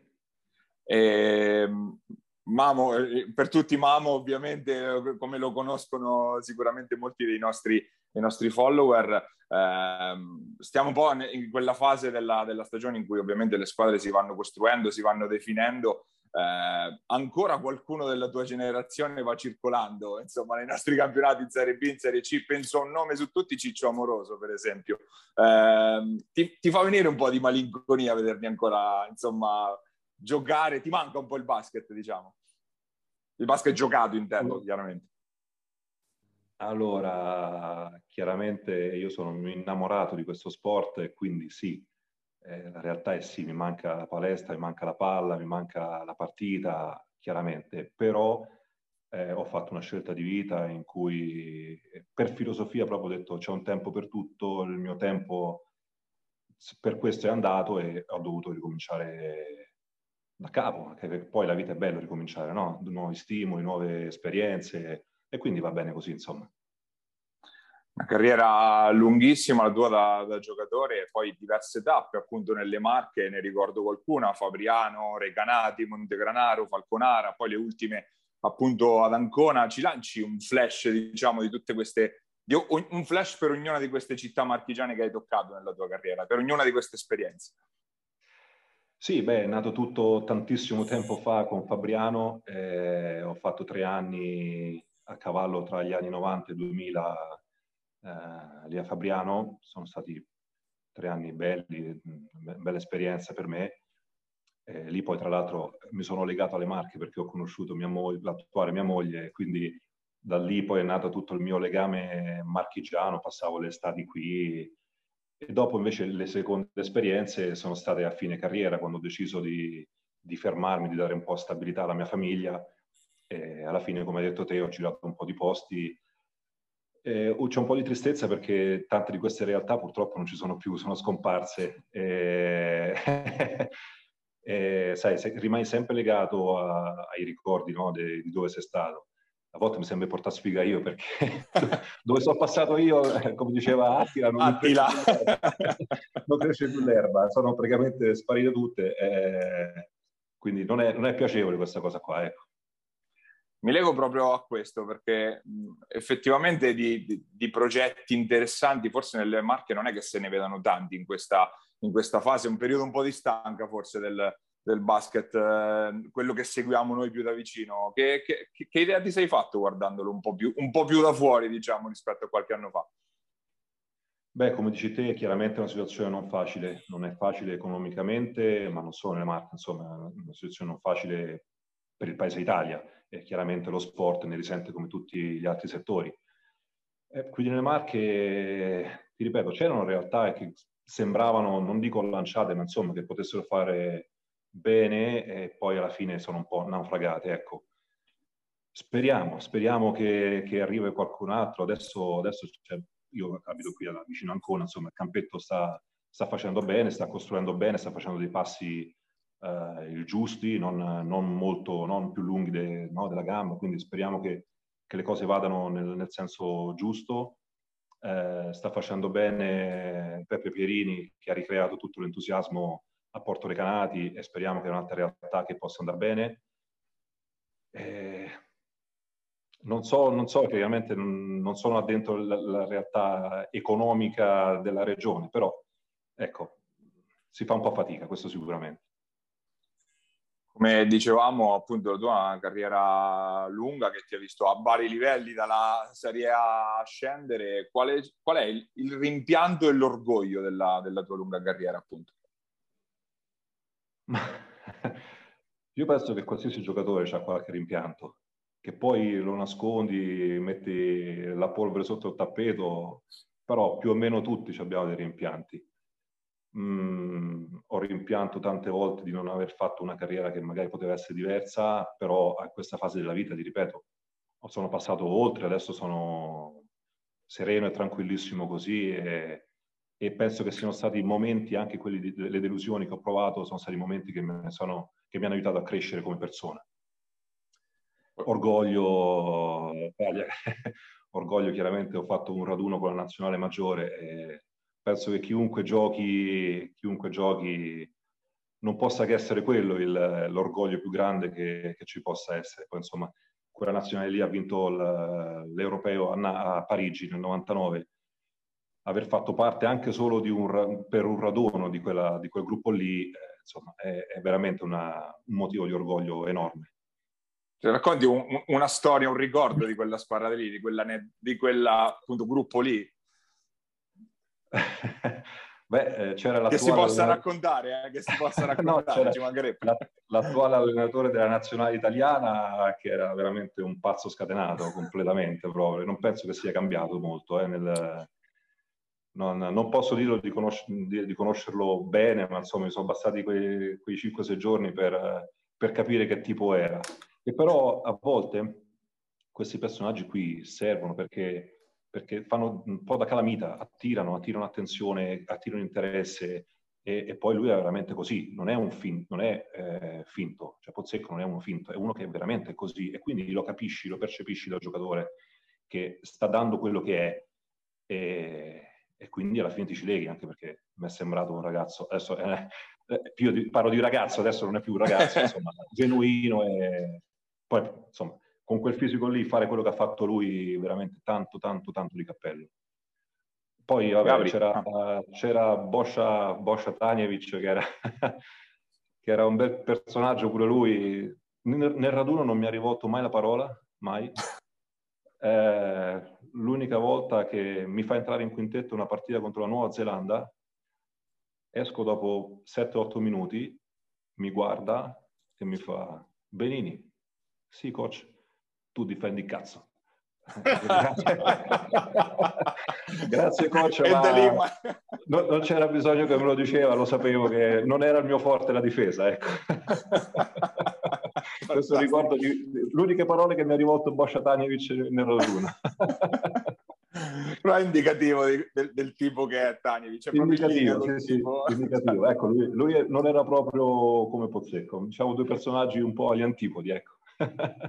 E, ehm, Mamo, per tutti Mamo ovviamente come lo conoscono sicuramente molti dei nostri, dei nostri follower, eh, stiamo un po' in quella fase della, della, stagione in cui ovviamente le squadre si vanno costruendo, si vanno definendo. Eh, ancora qualcuno della tua generazione va circolando, insomma, nei nostri campionati in Serie B, in Serie C. Penso a un nome su tutti, Ciccio Amoroso, per esempio. Eh, ti, ti, fa venire un po' di malinconia vedermi ancora, insomma, giocare. Ti manca un po' il basket, diciamo. Il basket giocato, intendo, chiaramente. Allora, chiaramente io sono innamorato di questo sport e quindi sì, eh, la realtà è sì, mi manca la palestra, mi manca la palla, mi manca la partita, chiaramente, però eh, ho fatto una scelta di vita in cui per filosofia proprio ho detto c'è un tempo per tutto, il mio tempo per questo è andato e ho dovuto ricominciare da capo, perché poi la vita è bello ricominciare, no? Nuovi stimoli, nuove esperienze, e quindi va bene così, insomma. Una carriera lunghissima la tua da, da, giocatore e poi diverse tappe appunto nelle Marche, ne ricordo qualcuna, Fabriano, Recanati, Montegranaro, Falconara, poi le ultime appunto ad Ancona. Ci lanci un flash diciamo di tutte queste, di, un flash per ognuna di queste città marchigiane che hai toccato nella tua carriera, per ognuna di queste esperienze. Sì, beh, è nato tutto tantissimo tempo fa con Fabriano, eh, ho fatto tre anni a cavallo tra gli anni 90 e 2000 eh, lì a Fabriano, sono stati tre anni belli, bella esperienza per me. Eh, lì poi tra l'altro mi sono legato alle Marche perché ho conosciuto mia moglie, l'attuale mia moglie, quindi da lì poi è nato tutto il mio legame marchigiano, passavo le estati qui. E dopo invece le seconde esperienze sono state a fine carriera quando ho deciso di, di fermarmi, di dare un po' stabilità alla mia famiglia e alla fine come hai detto te ho girato un po' di posti eh, c'è un po' di tristezza perché tante di queste realtà purtroppo non ci sono più, sono scomparse. E... e, sai, se, rimani sempre legato a, ai ricordi no, de, di dove sei stato. A volte mi sembra portare sfiga io perché dove sono passato io, come diceva Attila, non, Attila. non cresce più l'erba, sono praticamente sparite tutte. Eh, quindi non è, non è piacevole questa cosa qua. Ecco mi lego proprio a questo perché effettivamente di, di, di, progetti interessanti, forse nelle marche non è che se ne vedano tanti in questa, in questa fase, un periodo un po' di stanca forse del, del basket, eh, quello che seguiamo noi più da vicino. Che, che, che, idea ti sei fatto guardandolo un po, più, un po' più da fuori, diciamo, rispetto a qualche anno fa? Beh, come dici te, chiaramente è una situazione non facile, non è facile economicamente, ma non solo nelle marche, insomma, è una situazione non facile per il paese Italia e chiaramente lo sport ne risente come tutti gli altri settori. Eh, quindi nelle Marche, ti ripeto, c'erano realtà che sembravano, non dico lanciate, ma insomma che potessero fare bene e poi alla fine sono un po' naufragate, ecco. Speriamo, speriamo che, che arrivi qualcun altro. Adesso, adesso io abito qui vicino a Ancona, insomma il campetto sta, sta facendo bene, sta costruendo bene, sta facendo dei passi eh, giusti, non, non, molto, non più lunghi de, no, della gamba, quindi speriamo che, che le cose vadano nel, nel senso giusto. Eh, sta facendo bene Peppe Pierini che ha ricreato tutto l'entusiasmo a Porto Recanati e speriamo che è un'altra realtà che possa andare bene. Eh, non so, non so, chiaramente non, sono addentro la, la realtà economica della regione, però ecco, si fa un po' fatica, questo sicuramente come dicevamo, appunto, la tua carriera lunga che ti ha visto a vari livelli dalla Serie A a scendere, qual è, qual è il, il, rimpianto e l'orgoglio della, della, tua lunga carriera, appunto? Io penso che qualsiasi giocatore ha qualche rimpianto, che poi lo nascondi, metti la polvere sotto il tappeto, però più o meno tutti abbiamo dei rimpianti mh, mm, ho rimpianto tante volte di non aver fatto una carriera che magari poteva essere diversa, però a questa fase della vita, ti ripeto, sono passato oltre, adesso sono sereno e tranquillissimo così e, e penso che siano stati momenti, anche quelli di, le delusioni che ho provato, sono stati momenti che, sono, che mi hanno aiutato a crescere come persona. Orgoglio, orgoglio chiaramente ho fatto un raduno con la nazionale maggiore e penso che chiunque giochi, chiunque giochi non possa che essere quello il, l'orgoglio più grande che, che, ci possa essere. Poi insomma, quella nazionale lì ha vinto l'europeo a, a, Parigi nel 99. Aver fatto parte anche solo un, per un raduno di, quella, di quel gruppo lì, eh, insomma, è, è veramente una, un motivo di orgoglio enorme. Ti racconti un, una storia, un ricordo di quella squadra lì, di quella, di appunto, gruppo lì? Beh, eh, c'era che si possa raccontare, eh, che si possa raccontare, no, ci mancherebbe. l'attuale allenatore della nazionale italiana che era veramente un pazzo scatenato completamente proprio, non penso che sia cambiato molto. Eh, nel... non, non, posso dirlo di, conosc- di, di, conoscerlo bene, ma insomma mi sono bastati quei, quei 5-6 giorni per, per capire che tipo era. E però a volte questi personaggi qui servono perché perché fanno un po' da calamita, attirano, attirano attenzione, attirano interesse e, e poi lui è veramente così, non è un fin, non è, eh, finto, cioè Pozzecco non è uno finto, è uno che è veramente così e quindi lo capisci, lo percepisci dal giocatore che sta dando quello che è e, e quindi alla fine ti ci leghi anche perché mi è sembrato un ragazzo, adesso eh, eh io parlo di ragazzo, adesso non è più un ragazzo, insomma, genuino e poi insomma con quel fisico lì fare quello che ha fatto lui veramente tanto, tanto, tanto di cappello. Poi vabbè, c'era, uh, c'era Boscia, Boscia Tanjevic che era che era un bel personaggio pure lui. Nel, nel raduno non mi ha rivolto mai la parola, mai. Eh, l'unica volta che mi fa entrare in quintetto una partita contro la Nuova Zelanda, esco dopo 7-8 minuti, mi guarda e mi fa Benini, sì coach, tu difendi cazzo. Grazie coach, ma non, non, c'era bisogno che me lo diceva, lo sapevo che non era il mio forte la difesa. Ecco. Questo ricordo di, l'uniche parole che mi ha rivolto Boscia Tanjevic nel Rosuna. Però è indicativo di, del, del, tipo che è Tanjevic. È indicativo, sì, sì, indicativo. Ecco, lui, lui, non era proprio come Pozzecco. Diciamo due personaggi un po' agli antipodi, ecco.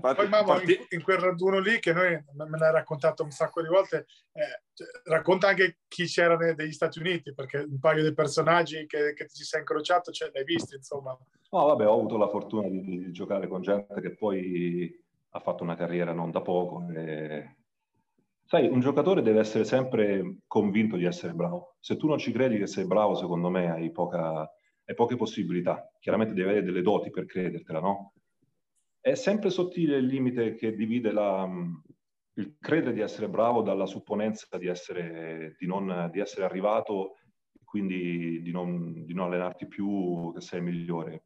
Poi mamma, in, in, quel raduno lì che noi me l'hai raccontato un sacco di volte, eh, cioè, racconta anche chi c'era degli Stati Uniti, perché un paio di personaggi che, che ti si sei incrociato ce l'hai visti, insomma. No, vabbè, ho avuto la fortuna di, di, giocare con gente che poi ha fatto una carriera non da poco. E... Sai, un giocatore deve essere sempre convinto di essere bravo. Se tu non ci credi che sei bravo, secondo me hai, poca, hai poche possibilità. Chiaramente devi avere delle doti per credertela, no? È sempre sottile il limite che divide la, il credere di essere bravo dalla supponenza di essere, di non, di essere arrivato e quindi di non, di non allenarti più, che sei migliore.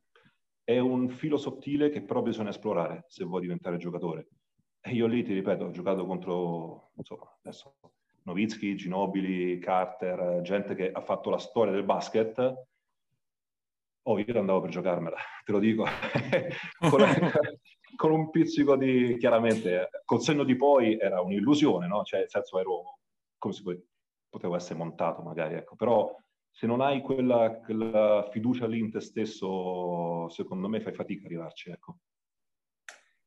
È un filo sottile che però bisogna esplorare se vuoi diventare giocatore. E io lì, ti ripeto, ho giocato contro, insomma, adesso, Novitsky, Ginobili, Carter, gente che ha fatto la storia del basket Oh, io andavo per giocarmela, te lo dico, con, con, un pizzico di, chiaramente, col senno di poi era un'illusione, no? Cioè, nel senso ero, come si può, potevo essere montato magari, ecco, però se non hai quella, quella fiducia lì in te stesso, secondo me fai fatica a arrivarci, ecco.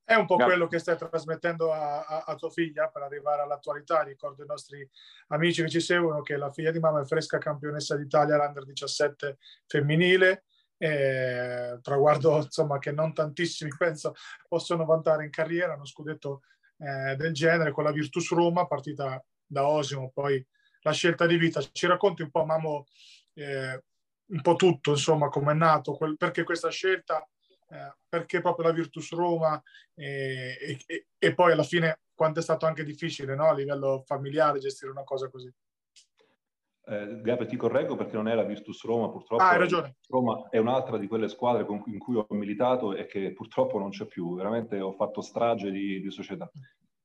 È un po' quello che stai trasmettendo a, a, a, tua figlia per arrivare all'attualità. Ricordo i nostri amici che ci seguono che la figlia di mamma è fresca campionessa d'Italia l'Under 17 femminile, eh, traguardo insomma che non tantissimi penso possono vantare in carriera, uno scudetto eh, del genere con la Virtus Roma, partita da Osimo, poi la scelta di vita. Ci racconti un po', Mamo, eh, un po' tutto, insomma, come è nato, quel, perché questa scelta, eh, perché proprio la Virtus Roma e, e, e, poi alla fine quanto è stato anche difficile no? a livello familiare gestire una cosa così. Eh, Gabe, ti correggo perché non è la Virtus Roma, purtroppo. Ah, hai ragione. Roma è un'altra di quelle squadre con, in cui ho militato e che purtroppo non c'è più. Veramente ho fatto strage di, di società.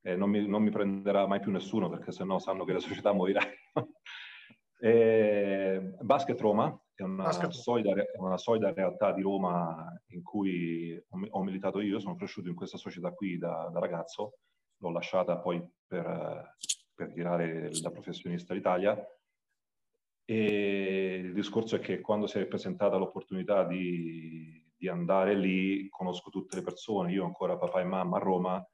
Eh, non, mi, non, mi, prenderà mai più nessuno perché sennò sanno che la società morirà. eh, Basket Roma è una, solida, è una, solida, realtà di Roma in cui ho, ho, militato io. Sono cresciuto in questa società qui da, da ragazzo. L'ho lasciata poi per, per tirare da professionista all'Italia e il discorso è che quando si è presentata l'opportunità di, di, andare lì, conosco tutte le persone, io ancora papà e mamma a Roma,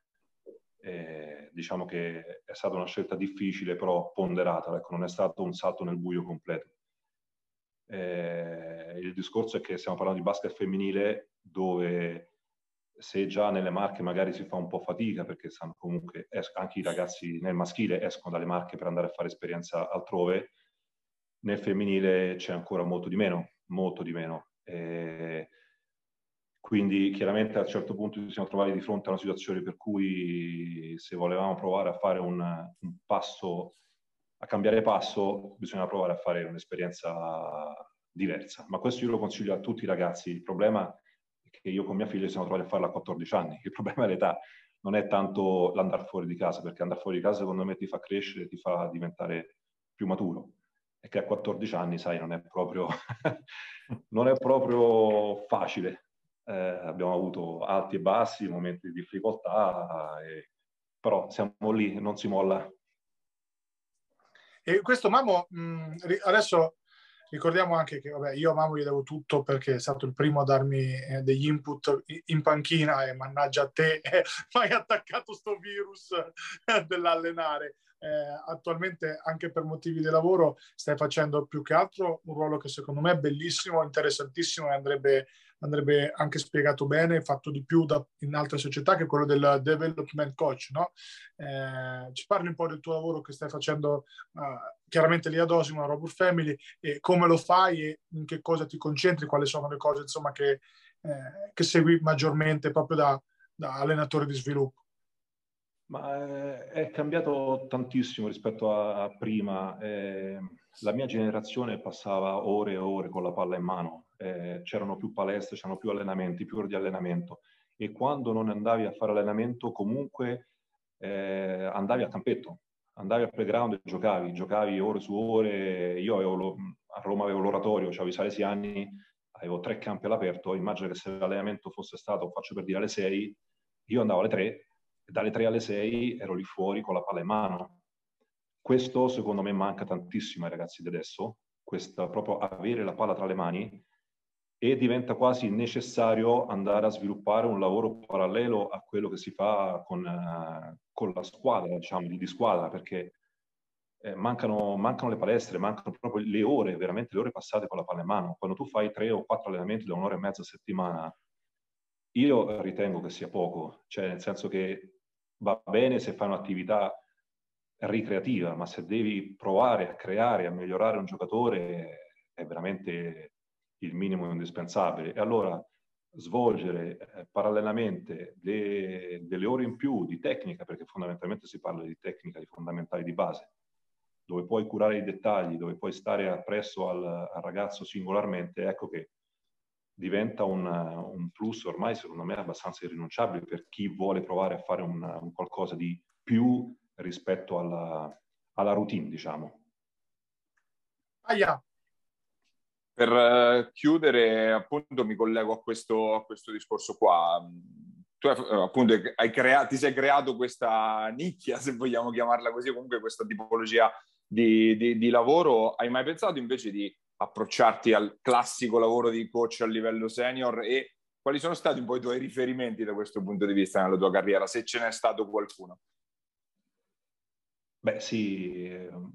eh, diciamo che è stata una scelta difficile, però ponderata, ecco, non è stato un salto nel buio completo. Eh, il discorso è che stiamo parlando di basket femminile dove se già nelle marche magari si fa un po' fatica perché sanno comunque anche i ragazzi nel maschile escono dalle marche per andare a fare esperienza altrove, nel femminile c'è ancora molto di meno, molto di meno. E quindi chiaramente a un certo punto ci siamo trovati di fronte a una situazione per cui se volevamo provare a fare un, un passo, a cambiare passo, bisogna provare a fare un'esperienza diversa. Ma questo io lo consiglio a tutti i ragazzi. Il problema è che io con mia figlia siamo trovati a farla a 14 anni. Il problema è l'età, non è tanto l'andare fuori di casa, perché andare fuori di casa secondo me ti fa crescere, ti fa diventare più maturo e che a 14 anni, sai, non è proprio, non è proprio facile. Eh, abbiamo avuto alti e bassi, momenti di difficoltà, e... però siamo lì, non si molla. E questo Mamo, mh, adesso ricordiamo anche che vabbè, io a Mamo gli devo tutto perché è stato il primo a darmi eh, degli input in panchina e mannaggia a te, eh, mi hai attaccato sto virus eh, dell'allenare eh, attualmente anche per motivi di lavoro stai facendo più che altro un ruolo che secondo me è bellissimo, interessantissimo e andrebbe, andrebbe anche spiegato bene, fatto di più da, in altre società che quello del development coach. No? Eh, ci parli un po' del tuo lavoro che stai facendo uh, chiaramente lì ad Osimo, a Robur Family, e come lo fai e in che cosa ti concentri, quali sono le cose insomma che, eh, che segui maggiormente proprio da, da allenatore di sviluppo? Ma eh, è cambiato tantissimo rispetto a, prima. Eh, la mia generazione passava ore e ore con la palla in mano, eh, c'erano più palestre, c'erano più allenamenti, più ore di allenamento e quando non andavi a fare allenamento comunque eh, andavi a campetto, andavi al playground e giocavi, giocavi ore su ore. Io avevo, a Roma avevo l'oratorio, avevo i salesiani, avevo tre campi all'aperto, immagino che se l'allenamento fosse stato, faccio per dire alle 6, io andavo alle 3 e dalle 3 alle 6 ero lì fuori con la palla in mano. Questo secondo me manca tantissimo ai ragazzi di adesso, questo proprio avere la palla tra le mani e diventa quasi necessario andare a sviluppare un lavoro parallelo a quello che si fa con, uh, con la squadra, diciamo, di, squadra, perché eh, mancano, mancano, le palestre, mancano proprio le ore, veramente le ore passate con la palla in mano. Quando tu fai tre o quattro allenamenti da un'ora e mezza a settimana, io ritengo che sia poco, cioè nel senso che va bene se fai un'attività ricreativa, ma se devi provare a creare, a migliorare un giocatore, è veramente il minimo indispensabile. E allora svolgere eh, parallelamente de, delle ore in più di tecnica, perché fondamentalmente si parla di tecnica, di fondamentali di base, dove puoi curare i dettagli, dove puoi stare appresso al, al ragazzo singolarmente, ecco che diventa un, un, plus ormai secondo me abbastanza irrinunciabile per chi vuole provare a fare un, un qualcosa di più rispetto alla, alla routine, diciamo. Aia, per eh, chiudere, appunto, mi collego a questo, a questo discorso qua. Tu eh, appunto crea- ti sei creato questa nicchia, se vogliamo chiamarla così, comunque questa tipologia di, di, di lavoro. Hai mai pensato invece di approcciarti al classico lavoro di coach a livello senior e quali sono stati un po' i tuoi riferimenti da questo punto di vista nella tua carriera, se ce n'è stato qualcuno? Beh sì,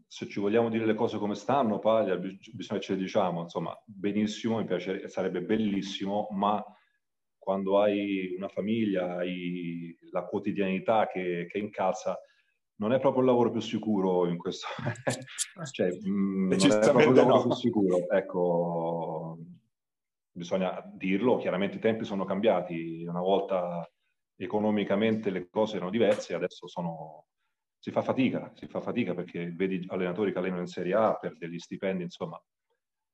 se ci vogliamo dire le cose come stanno, Paglia, bisogna che ce le diciamo, insomma, benissimo, mi piacerebbe, sarebbe bellissimo, ma quando hai una famiglia, hai la quotidianità che, che incalza, non è proprio il lavoro più sicuro in questo, cioè, mh, mm, non è proprio il lavoro no. più sicuro, ecco, bisogna dirlo, chiaramente i tempi sono cambiati, una volta economicamente le cose erano diverse, adesso sono si fa fatica, si fa fatica perché vedi allenatori che allenano in Serie A per degli stipendi, insomma,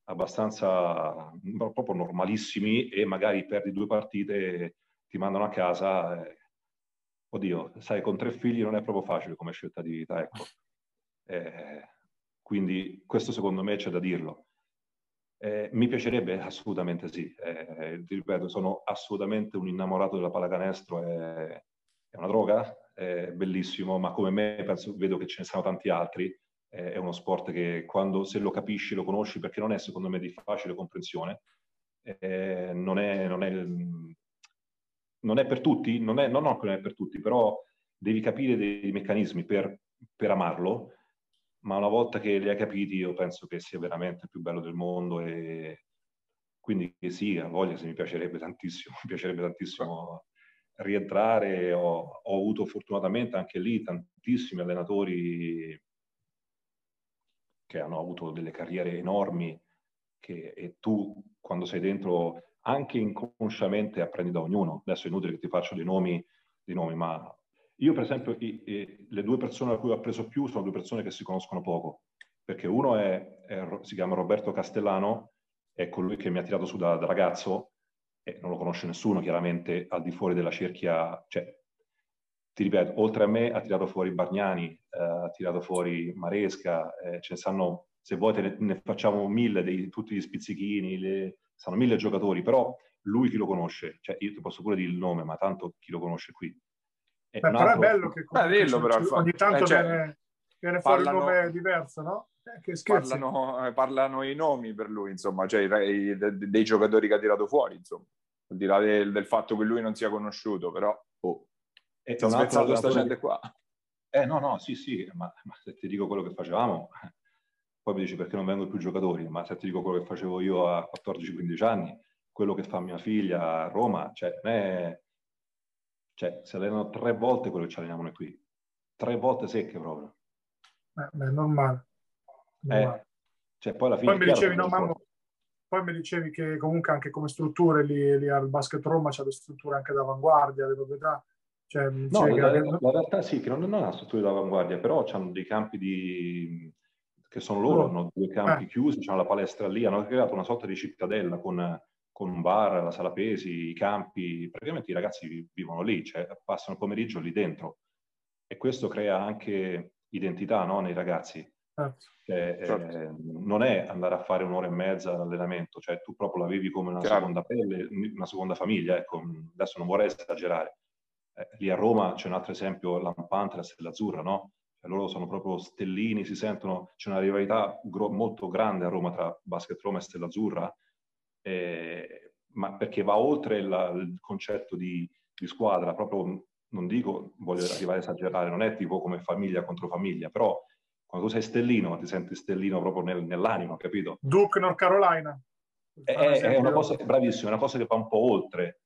abbastanza proprio normalissimi e magari perdi due partite, ti mandano a casa. Eh, oddio, sai, con tre figli non è proprio facile come scelta di vita, ecco. Eh, quindi questo secondo me c'è da dirlo. Eh, mi piacerebbe assolutamente sì, eh, ti ripeto, sono assolutamente un innamorato della pallacanestro, è, è una droga, è bellissimo, ma come me penso, vedo che ce ne sono tanti altri. È uno sport che quando se lo capisci, lo conosci, perché non è secondo me di facile comprensione, eh, non, è, non, è, non, è, per tutti, non è, non, no, non è per tutti, però devi capire dei meccanismi per, per amarlo, ma una volta che li hai capiti io penso che sia veramente il più bello del mondo e quindi sì, a voglia se mi piacerebbe tantissimo, mi piacerebbe tantissimo rientrare, ho, ho, avuto fortunatamente anche lì tantissimi allenatori che hanno avuto delle carriere enormi che, e tu quando sei dentro anche inconsciamente apprendi da ognuno. Adesso è inutile che ti faccio dei nomi, dei nomi ma io per esempio i, i, le due persone a cui ho appreso più sono due persone che si conoscono poco, perché uno è, è, si chiama Roberto Castellano, è colui che mi ha tirato su da, da ragazzo e non lo conosce nessuno chiaramente al di fuori della cerchia, cioè, ti ripeto, oltre a me ha tirato fuori Bargnani, eh, ha tirato fuori Maresca, eh, ce ne stanno, se vuoi ne, ne, facciamo mille, dei, tutti gli spizzichini, le, stanno mille giocatori, però lui chi lo conosce, cioè io ti posso pure dire il nome, ma tanto chi lo conosce qui. Beh, però altro... è bello che Beh, dillo, però, ogni tanto eh, cioè, viene, viene fuori parlano... un nome diverso, no? Eh, parlano, eh, parlano, i nomi per lui, insomma, cioè i, i, dei giocatori che ha tirato fuori, insomma, al di là del, del fatto che lui non sia conosciuto, però oh, e ti ha spezzato sta gente qua. Eh no, no, sì, sì, ma, ma, se ti dico quello che facevamo, poi mi dici perché non vengono più giocatori, ma se ti dico quello che facevo io a 14-15 anni, quello che fa mia figlia a Roma, cioè, è, cioè, si allenano tre volte quello che ci alleniamo noi qui, tre volte secche proprio. Eh, beh, normale. Eh, cioè poi alla fine... Poi mi dicevi, no, mamma, poi mi dicevi che comunque anche come strutture lì, lì al Basket Roma c'è le strutture anche d'avanguardia, le proprietà. Cioè, no, la, che... la, realtà sì, che non, non ha strutture d'avanguardia, però hanno dei campi di... che sono loro, hanno due campi eh. chiusi, hanno la palestra lì, hanno creato una sorta di cittadella con, con un bar, la sala pesi, i campi, praticamente i ragazzi vivono lì, cioè passano il pomeriggio lì dentro e questo crea anche identità no, nei ragazzi. Certo. Cioè, certo. eh, non è andare a fare un'ora e mezza d'allenamento, cioè tu proprio la vivi come una Chiaro. seconda pelle, una seconda famiglia, ecco, adesso non vorrei esagerare. Eh, lì a Roma c'è un altro esempio, lampante, la Stella Azzurra, no? Loro sono proprio stellini, si sentono, c'è una rivalità gro- molto grande a Roma tra Basket Roma e Stella Azzurra, eh, ma perché va oltre il, il concetto di, di, squadra, proprio, non dico, voglio arrivare a esagerare, non è tipo come famiglia contro famiglia, però quando tu sei stellino, ti senti stellino proprio nel, nell'anima, capito? Duke, North Carolina. È, è, una cosa, bravissima, è una cosa che va un po' oltre.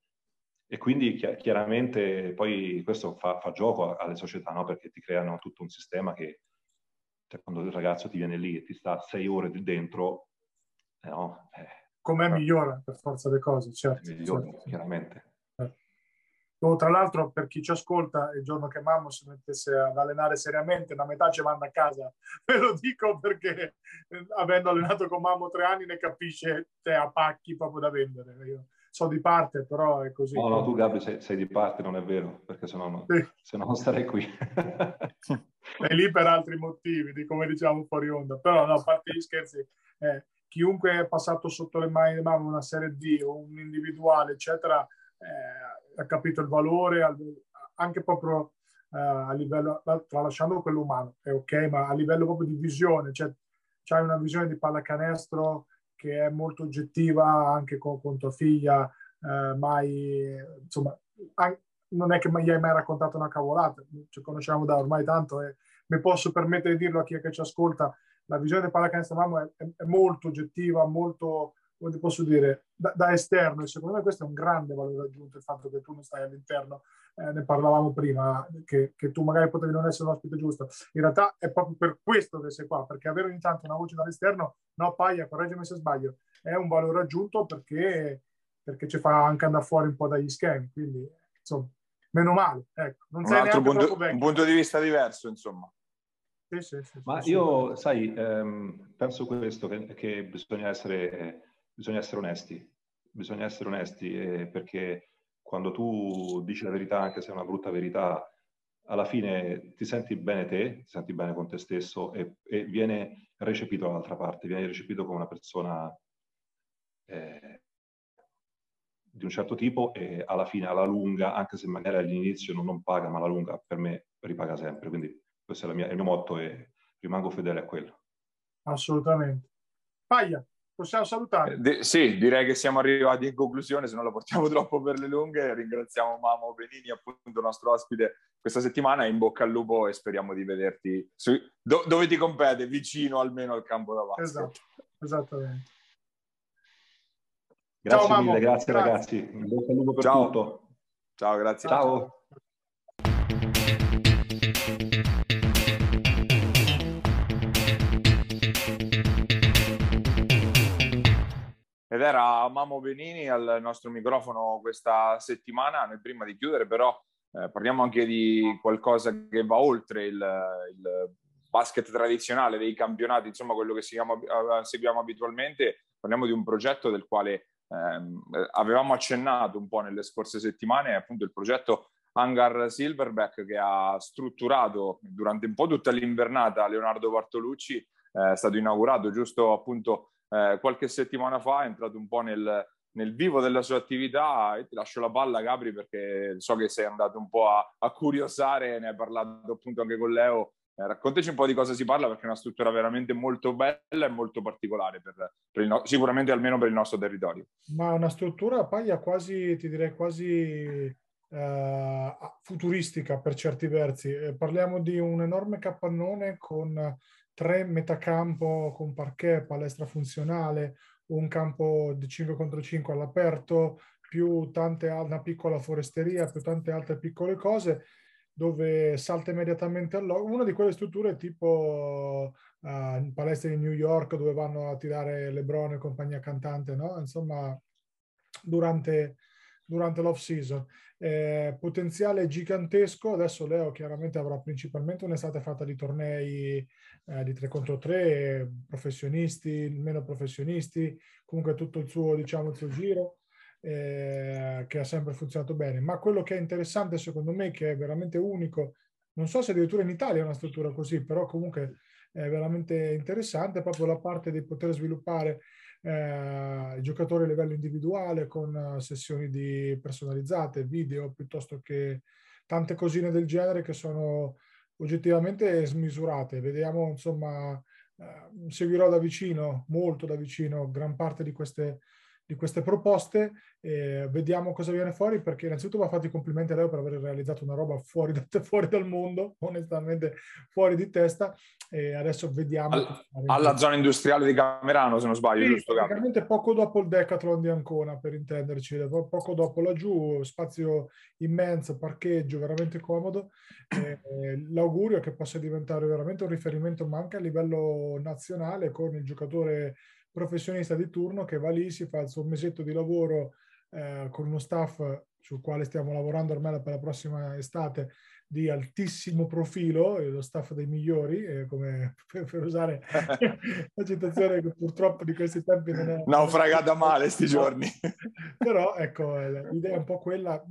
E quindi chiaramente poi questo fa, fa gioco alle società, no? Perché ti creano tutto un sistema che cioè, quando il ragazzo ti viene lì e ti sta sei ore dentro, eh, no? Eh, Com'è migliora per forza le cose, certo. Migliora, certo. chiaramente. Oh, tra l'altro, per chi ci ascolta, il giorno che Mammo si mettesse ad allenare seriamente, la metà ci manda a casa. Ve lo dico perché, eh, avendo allenato con Mammo tre anni, ne capisce te a pacchi proprio da vendere. Io so di parte, però è così. No, no, tu Gabri sei, sei di parte, non è vero, perché sennò no, sì. se no non starei qui. è lì per altri motivi, di come diciamo fuori onda. Però, no, a parte gli scherzi, eh, chiunque è passato sotto le mani di Mammo una serie D o un individuale, eccetera, eh, ha capito il valore anche proprio uh, a livello, tralasciando quello umano, è ok, ma a livello proprio di visione, cioè c'hai una visione di pallacanestro che è molto oggettiva anche con, con tua figlia, uh, mai, insomma, an- non è che mi hai mai raccontato una cavolata, ci conosciamo da ormai tanto e mi posso permettere di dirlo a chi è che ci ascolta, la visione del pallacanestro mamma è, è, è molto oggettiva, molto come ti posso dire, da, da, esterno e secondo me questo è un grande valore aggiunto il fatto che tu non stai all'interno, eh, ne parlavamo prima, che, che, tu magari potevi non essere un ospite giusto, in realtà è proprio per questo che sei qua, perché avere ogni tanto una voce dall'esterno, no Paia, correggimi se sbaglio, è un valore aggiunto perché, perché ci fa anche andare fuori un po' dagli schemi, quindi insomma, meno male, ecco. Non un altro punto, un punto di vista diverso, insomma. Sì, sì, sì, Ma io, sai, ehm, penso questo, che, che bisogna essere bisogna essere onesti, bisogna essere onesti eh, perché quando tu dici la verità, anche se è una brutta verità, alla fine ti senti bene te, ti senti bene con te stesso e, e viene recepito dall'altra parte, viene recepito come una persona eh, di un certo tipo e alla fine, alla lunga, anche se magari all'inizio non, non paga, ma alla lunga per me ripaga sempre. Quindi questo è, mia, il mio motto e rimango fedele a quello. Assolutamente. Paglia possiamo salutare. De- sì, direi che siamo arrivati in conclusione, se non la portiamo troppo per le lunghe. Ringraziamo Mamo Benini, appunto nostro ospite questa settimana. In bocca al lupo e speriamo di vederti su- do- dove ti compete, vicino almeno al campo da basket. Esatto, esattamente. Grazie Ciao, mille, grazie, grazie, ragazzi. In bocca al lupo per Ciao. tutto. Ciao, grazie. Ciao. Ed era Mamo Benini al nostro microfono questa settimana. Noi prima di chiudere però eh, parliamo anche di qualcosa che va oltre il, il, basket tradizionale dei campionati, insomma quello che seguiamo, seguiamo abitualmente. Parliamo di un progetto del quale ehm, avevamo accennato un po' nelle scorse settimane, appunto il progetto Hangar Silverback che ha strutturato durante un po' tutta l'invernata Leonardo Bartolucci, eh, è stato inaugurato giusto appunto eh, qualche settimana fa, è entrato un po' nel, nel, vivo della sua attività e ti lascio la palla Gabri perché so che sei andato un po' a, a curiosare, ne hai parlato appunto anche con Leo. Eh, raccontaci un po' di cosa si parla perché è una struttura veramente molto bella e molto particolare, per, per no- sicuramente almeno per il nostro territorio. Ma una struttura paglia quasi, ti direi quasi Uh, futuristica per certi versi. Eh, parliamo di un enorme capannone con tre metacampo con parquet, palestra funzionale, un campo di 5 contro 5 all'aperto, più tante, una piccola foresteria, più tante altre piccole cose. dove salta immediatamente al logo, una di quelle strutture tipo uh, palestre di New York dove vanno a tirare Lebron e compagnia cantante, no? Insomma, durante, durante l'off season. Eh, potenziale gigantesco, adesso Leo chiaramente avrà principalmente un'estate fatta di tornei eh, di 3 contro 3, professionisti, meno professionisti, comunque tutto il suo, diciamo, il suo giro. Eh, che ha sempre funzionato bene, ma quello che è interessante secondo me, che è veramente unico, non so se addirittura in Italia è una struttura così, però comunque è veramente interessante, proprio la parte di poter sviluppare eh, giocatori a livello individuale con sessioni di personalizzate, video, piuttosto che tante cosine del genere che sono oggettivamente smisurate. Vediamo, insomma, eh, seguirò da vicino, molto da vicino, gran parte di queste di queste proposte. Eh, vediamo cosa viene fuori perché innanzitutto va fatto i complimenti a lei per aver realizzato una roba fuori, da, fuori dal mondo, onestamente fuori di testa. E adesso vediamo. All, alla zona industriale di Camerano, se non sbaglio, sì, giusto? Praticamente poco dopo il Decathlon di Ancona, per intenderci, poco dopo laggiù, spazio immenso, parcheggio veramente comodo. Eh, l'augurio è che possa diventare veramente un riferimento, ma anche a livello nazionale, con il giocatore professionista di turno che va lì, si fa il suo mesetto di lavoro eh, con uno staff sul quale stiamo lavorando ormai per la prossima estate di altissimo profilo, lo staff dei migliori, eh, come per, per, usare la citazione che purtroppo di questi tempi non è... Naufragata male sti giorni. Però ecco, eh, l'idea è un po' quella,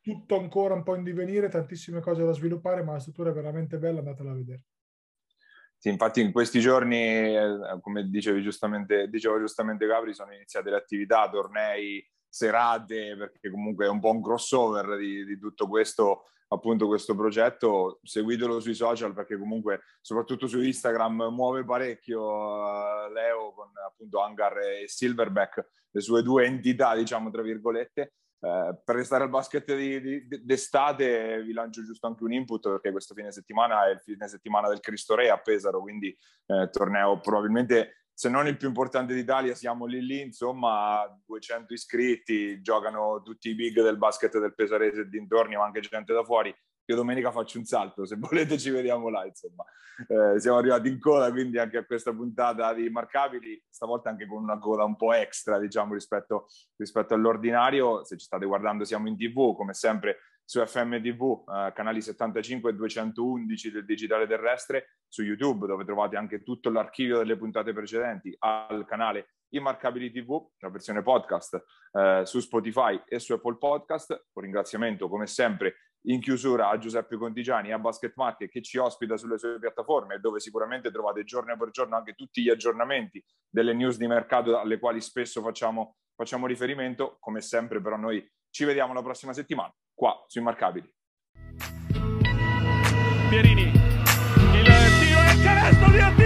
tutto ancora un po' in divenire, tantissime cose da sviluppare, ma la struttura è veramente bella, andatela a vedere. Sì, infatti in questi giorni, eh, come dicevi giustamente, dicevo giustamente Gabri, sono iniziate le attività, tornei, serate, perché comunque è un po' un crossover di, di tutto questo, appunto questo progetto. Seguitelo sui social perché comunque, soprattutto su Instagram, muove parecchio uh, Leo con appunto Hangar e Silverback, le sue due entità, diciamo, tra virgolette. Eh, per restare al basket di, di, d'estate vi lancio giusto anche un input perché questo fine settimana è il fine settimana del Cristo Re a Pesaro, quindi eh, torneo probabilmente se non il più importante d'Italia siamo lì lì, insomma 200 iscritti, giocano tutti i big del basket del Pesarese e dintorni ma anche gente da fuori io domenica faccio un salto, se volete ci vediamo là, insomma. Eh, siamo arrivati in coda, quindi anche a questa puntata di Marcabili, stavolta anche con una coda un po' extra, diciamo, rispetto, rispetto all'ordinario. Se ci state guardando siamo in tv, come sempre su FMTV, eh, canali 75 e 211 del digitale terrestre, su YouTube, dove trovate anche tutto l'archivio delle puntate precedenti, al canale Immarcabili TV, la versione podcast eh, su Spotify e su Apple Podcast. Un ringraziamento, come sempre, in chiusura a Giuseppe Contigiani a Basket Market che ci ospita sulle sue piattaforme dove sicuramente trovate giorno per giorno anche tutti gli aggiornamenti delle news di mercato alle quali spesso facciamo, facciamo riferimento. Come sempre però noi ci vediamo la prossima settimana qua su Immarcabili. Pierini, il tiro il canestro di Attila!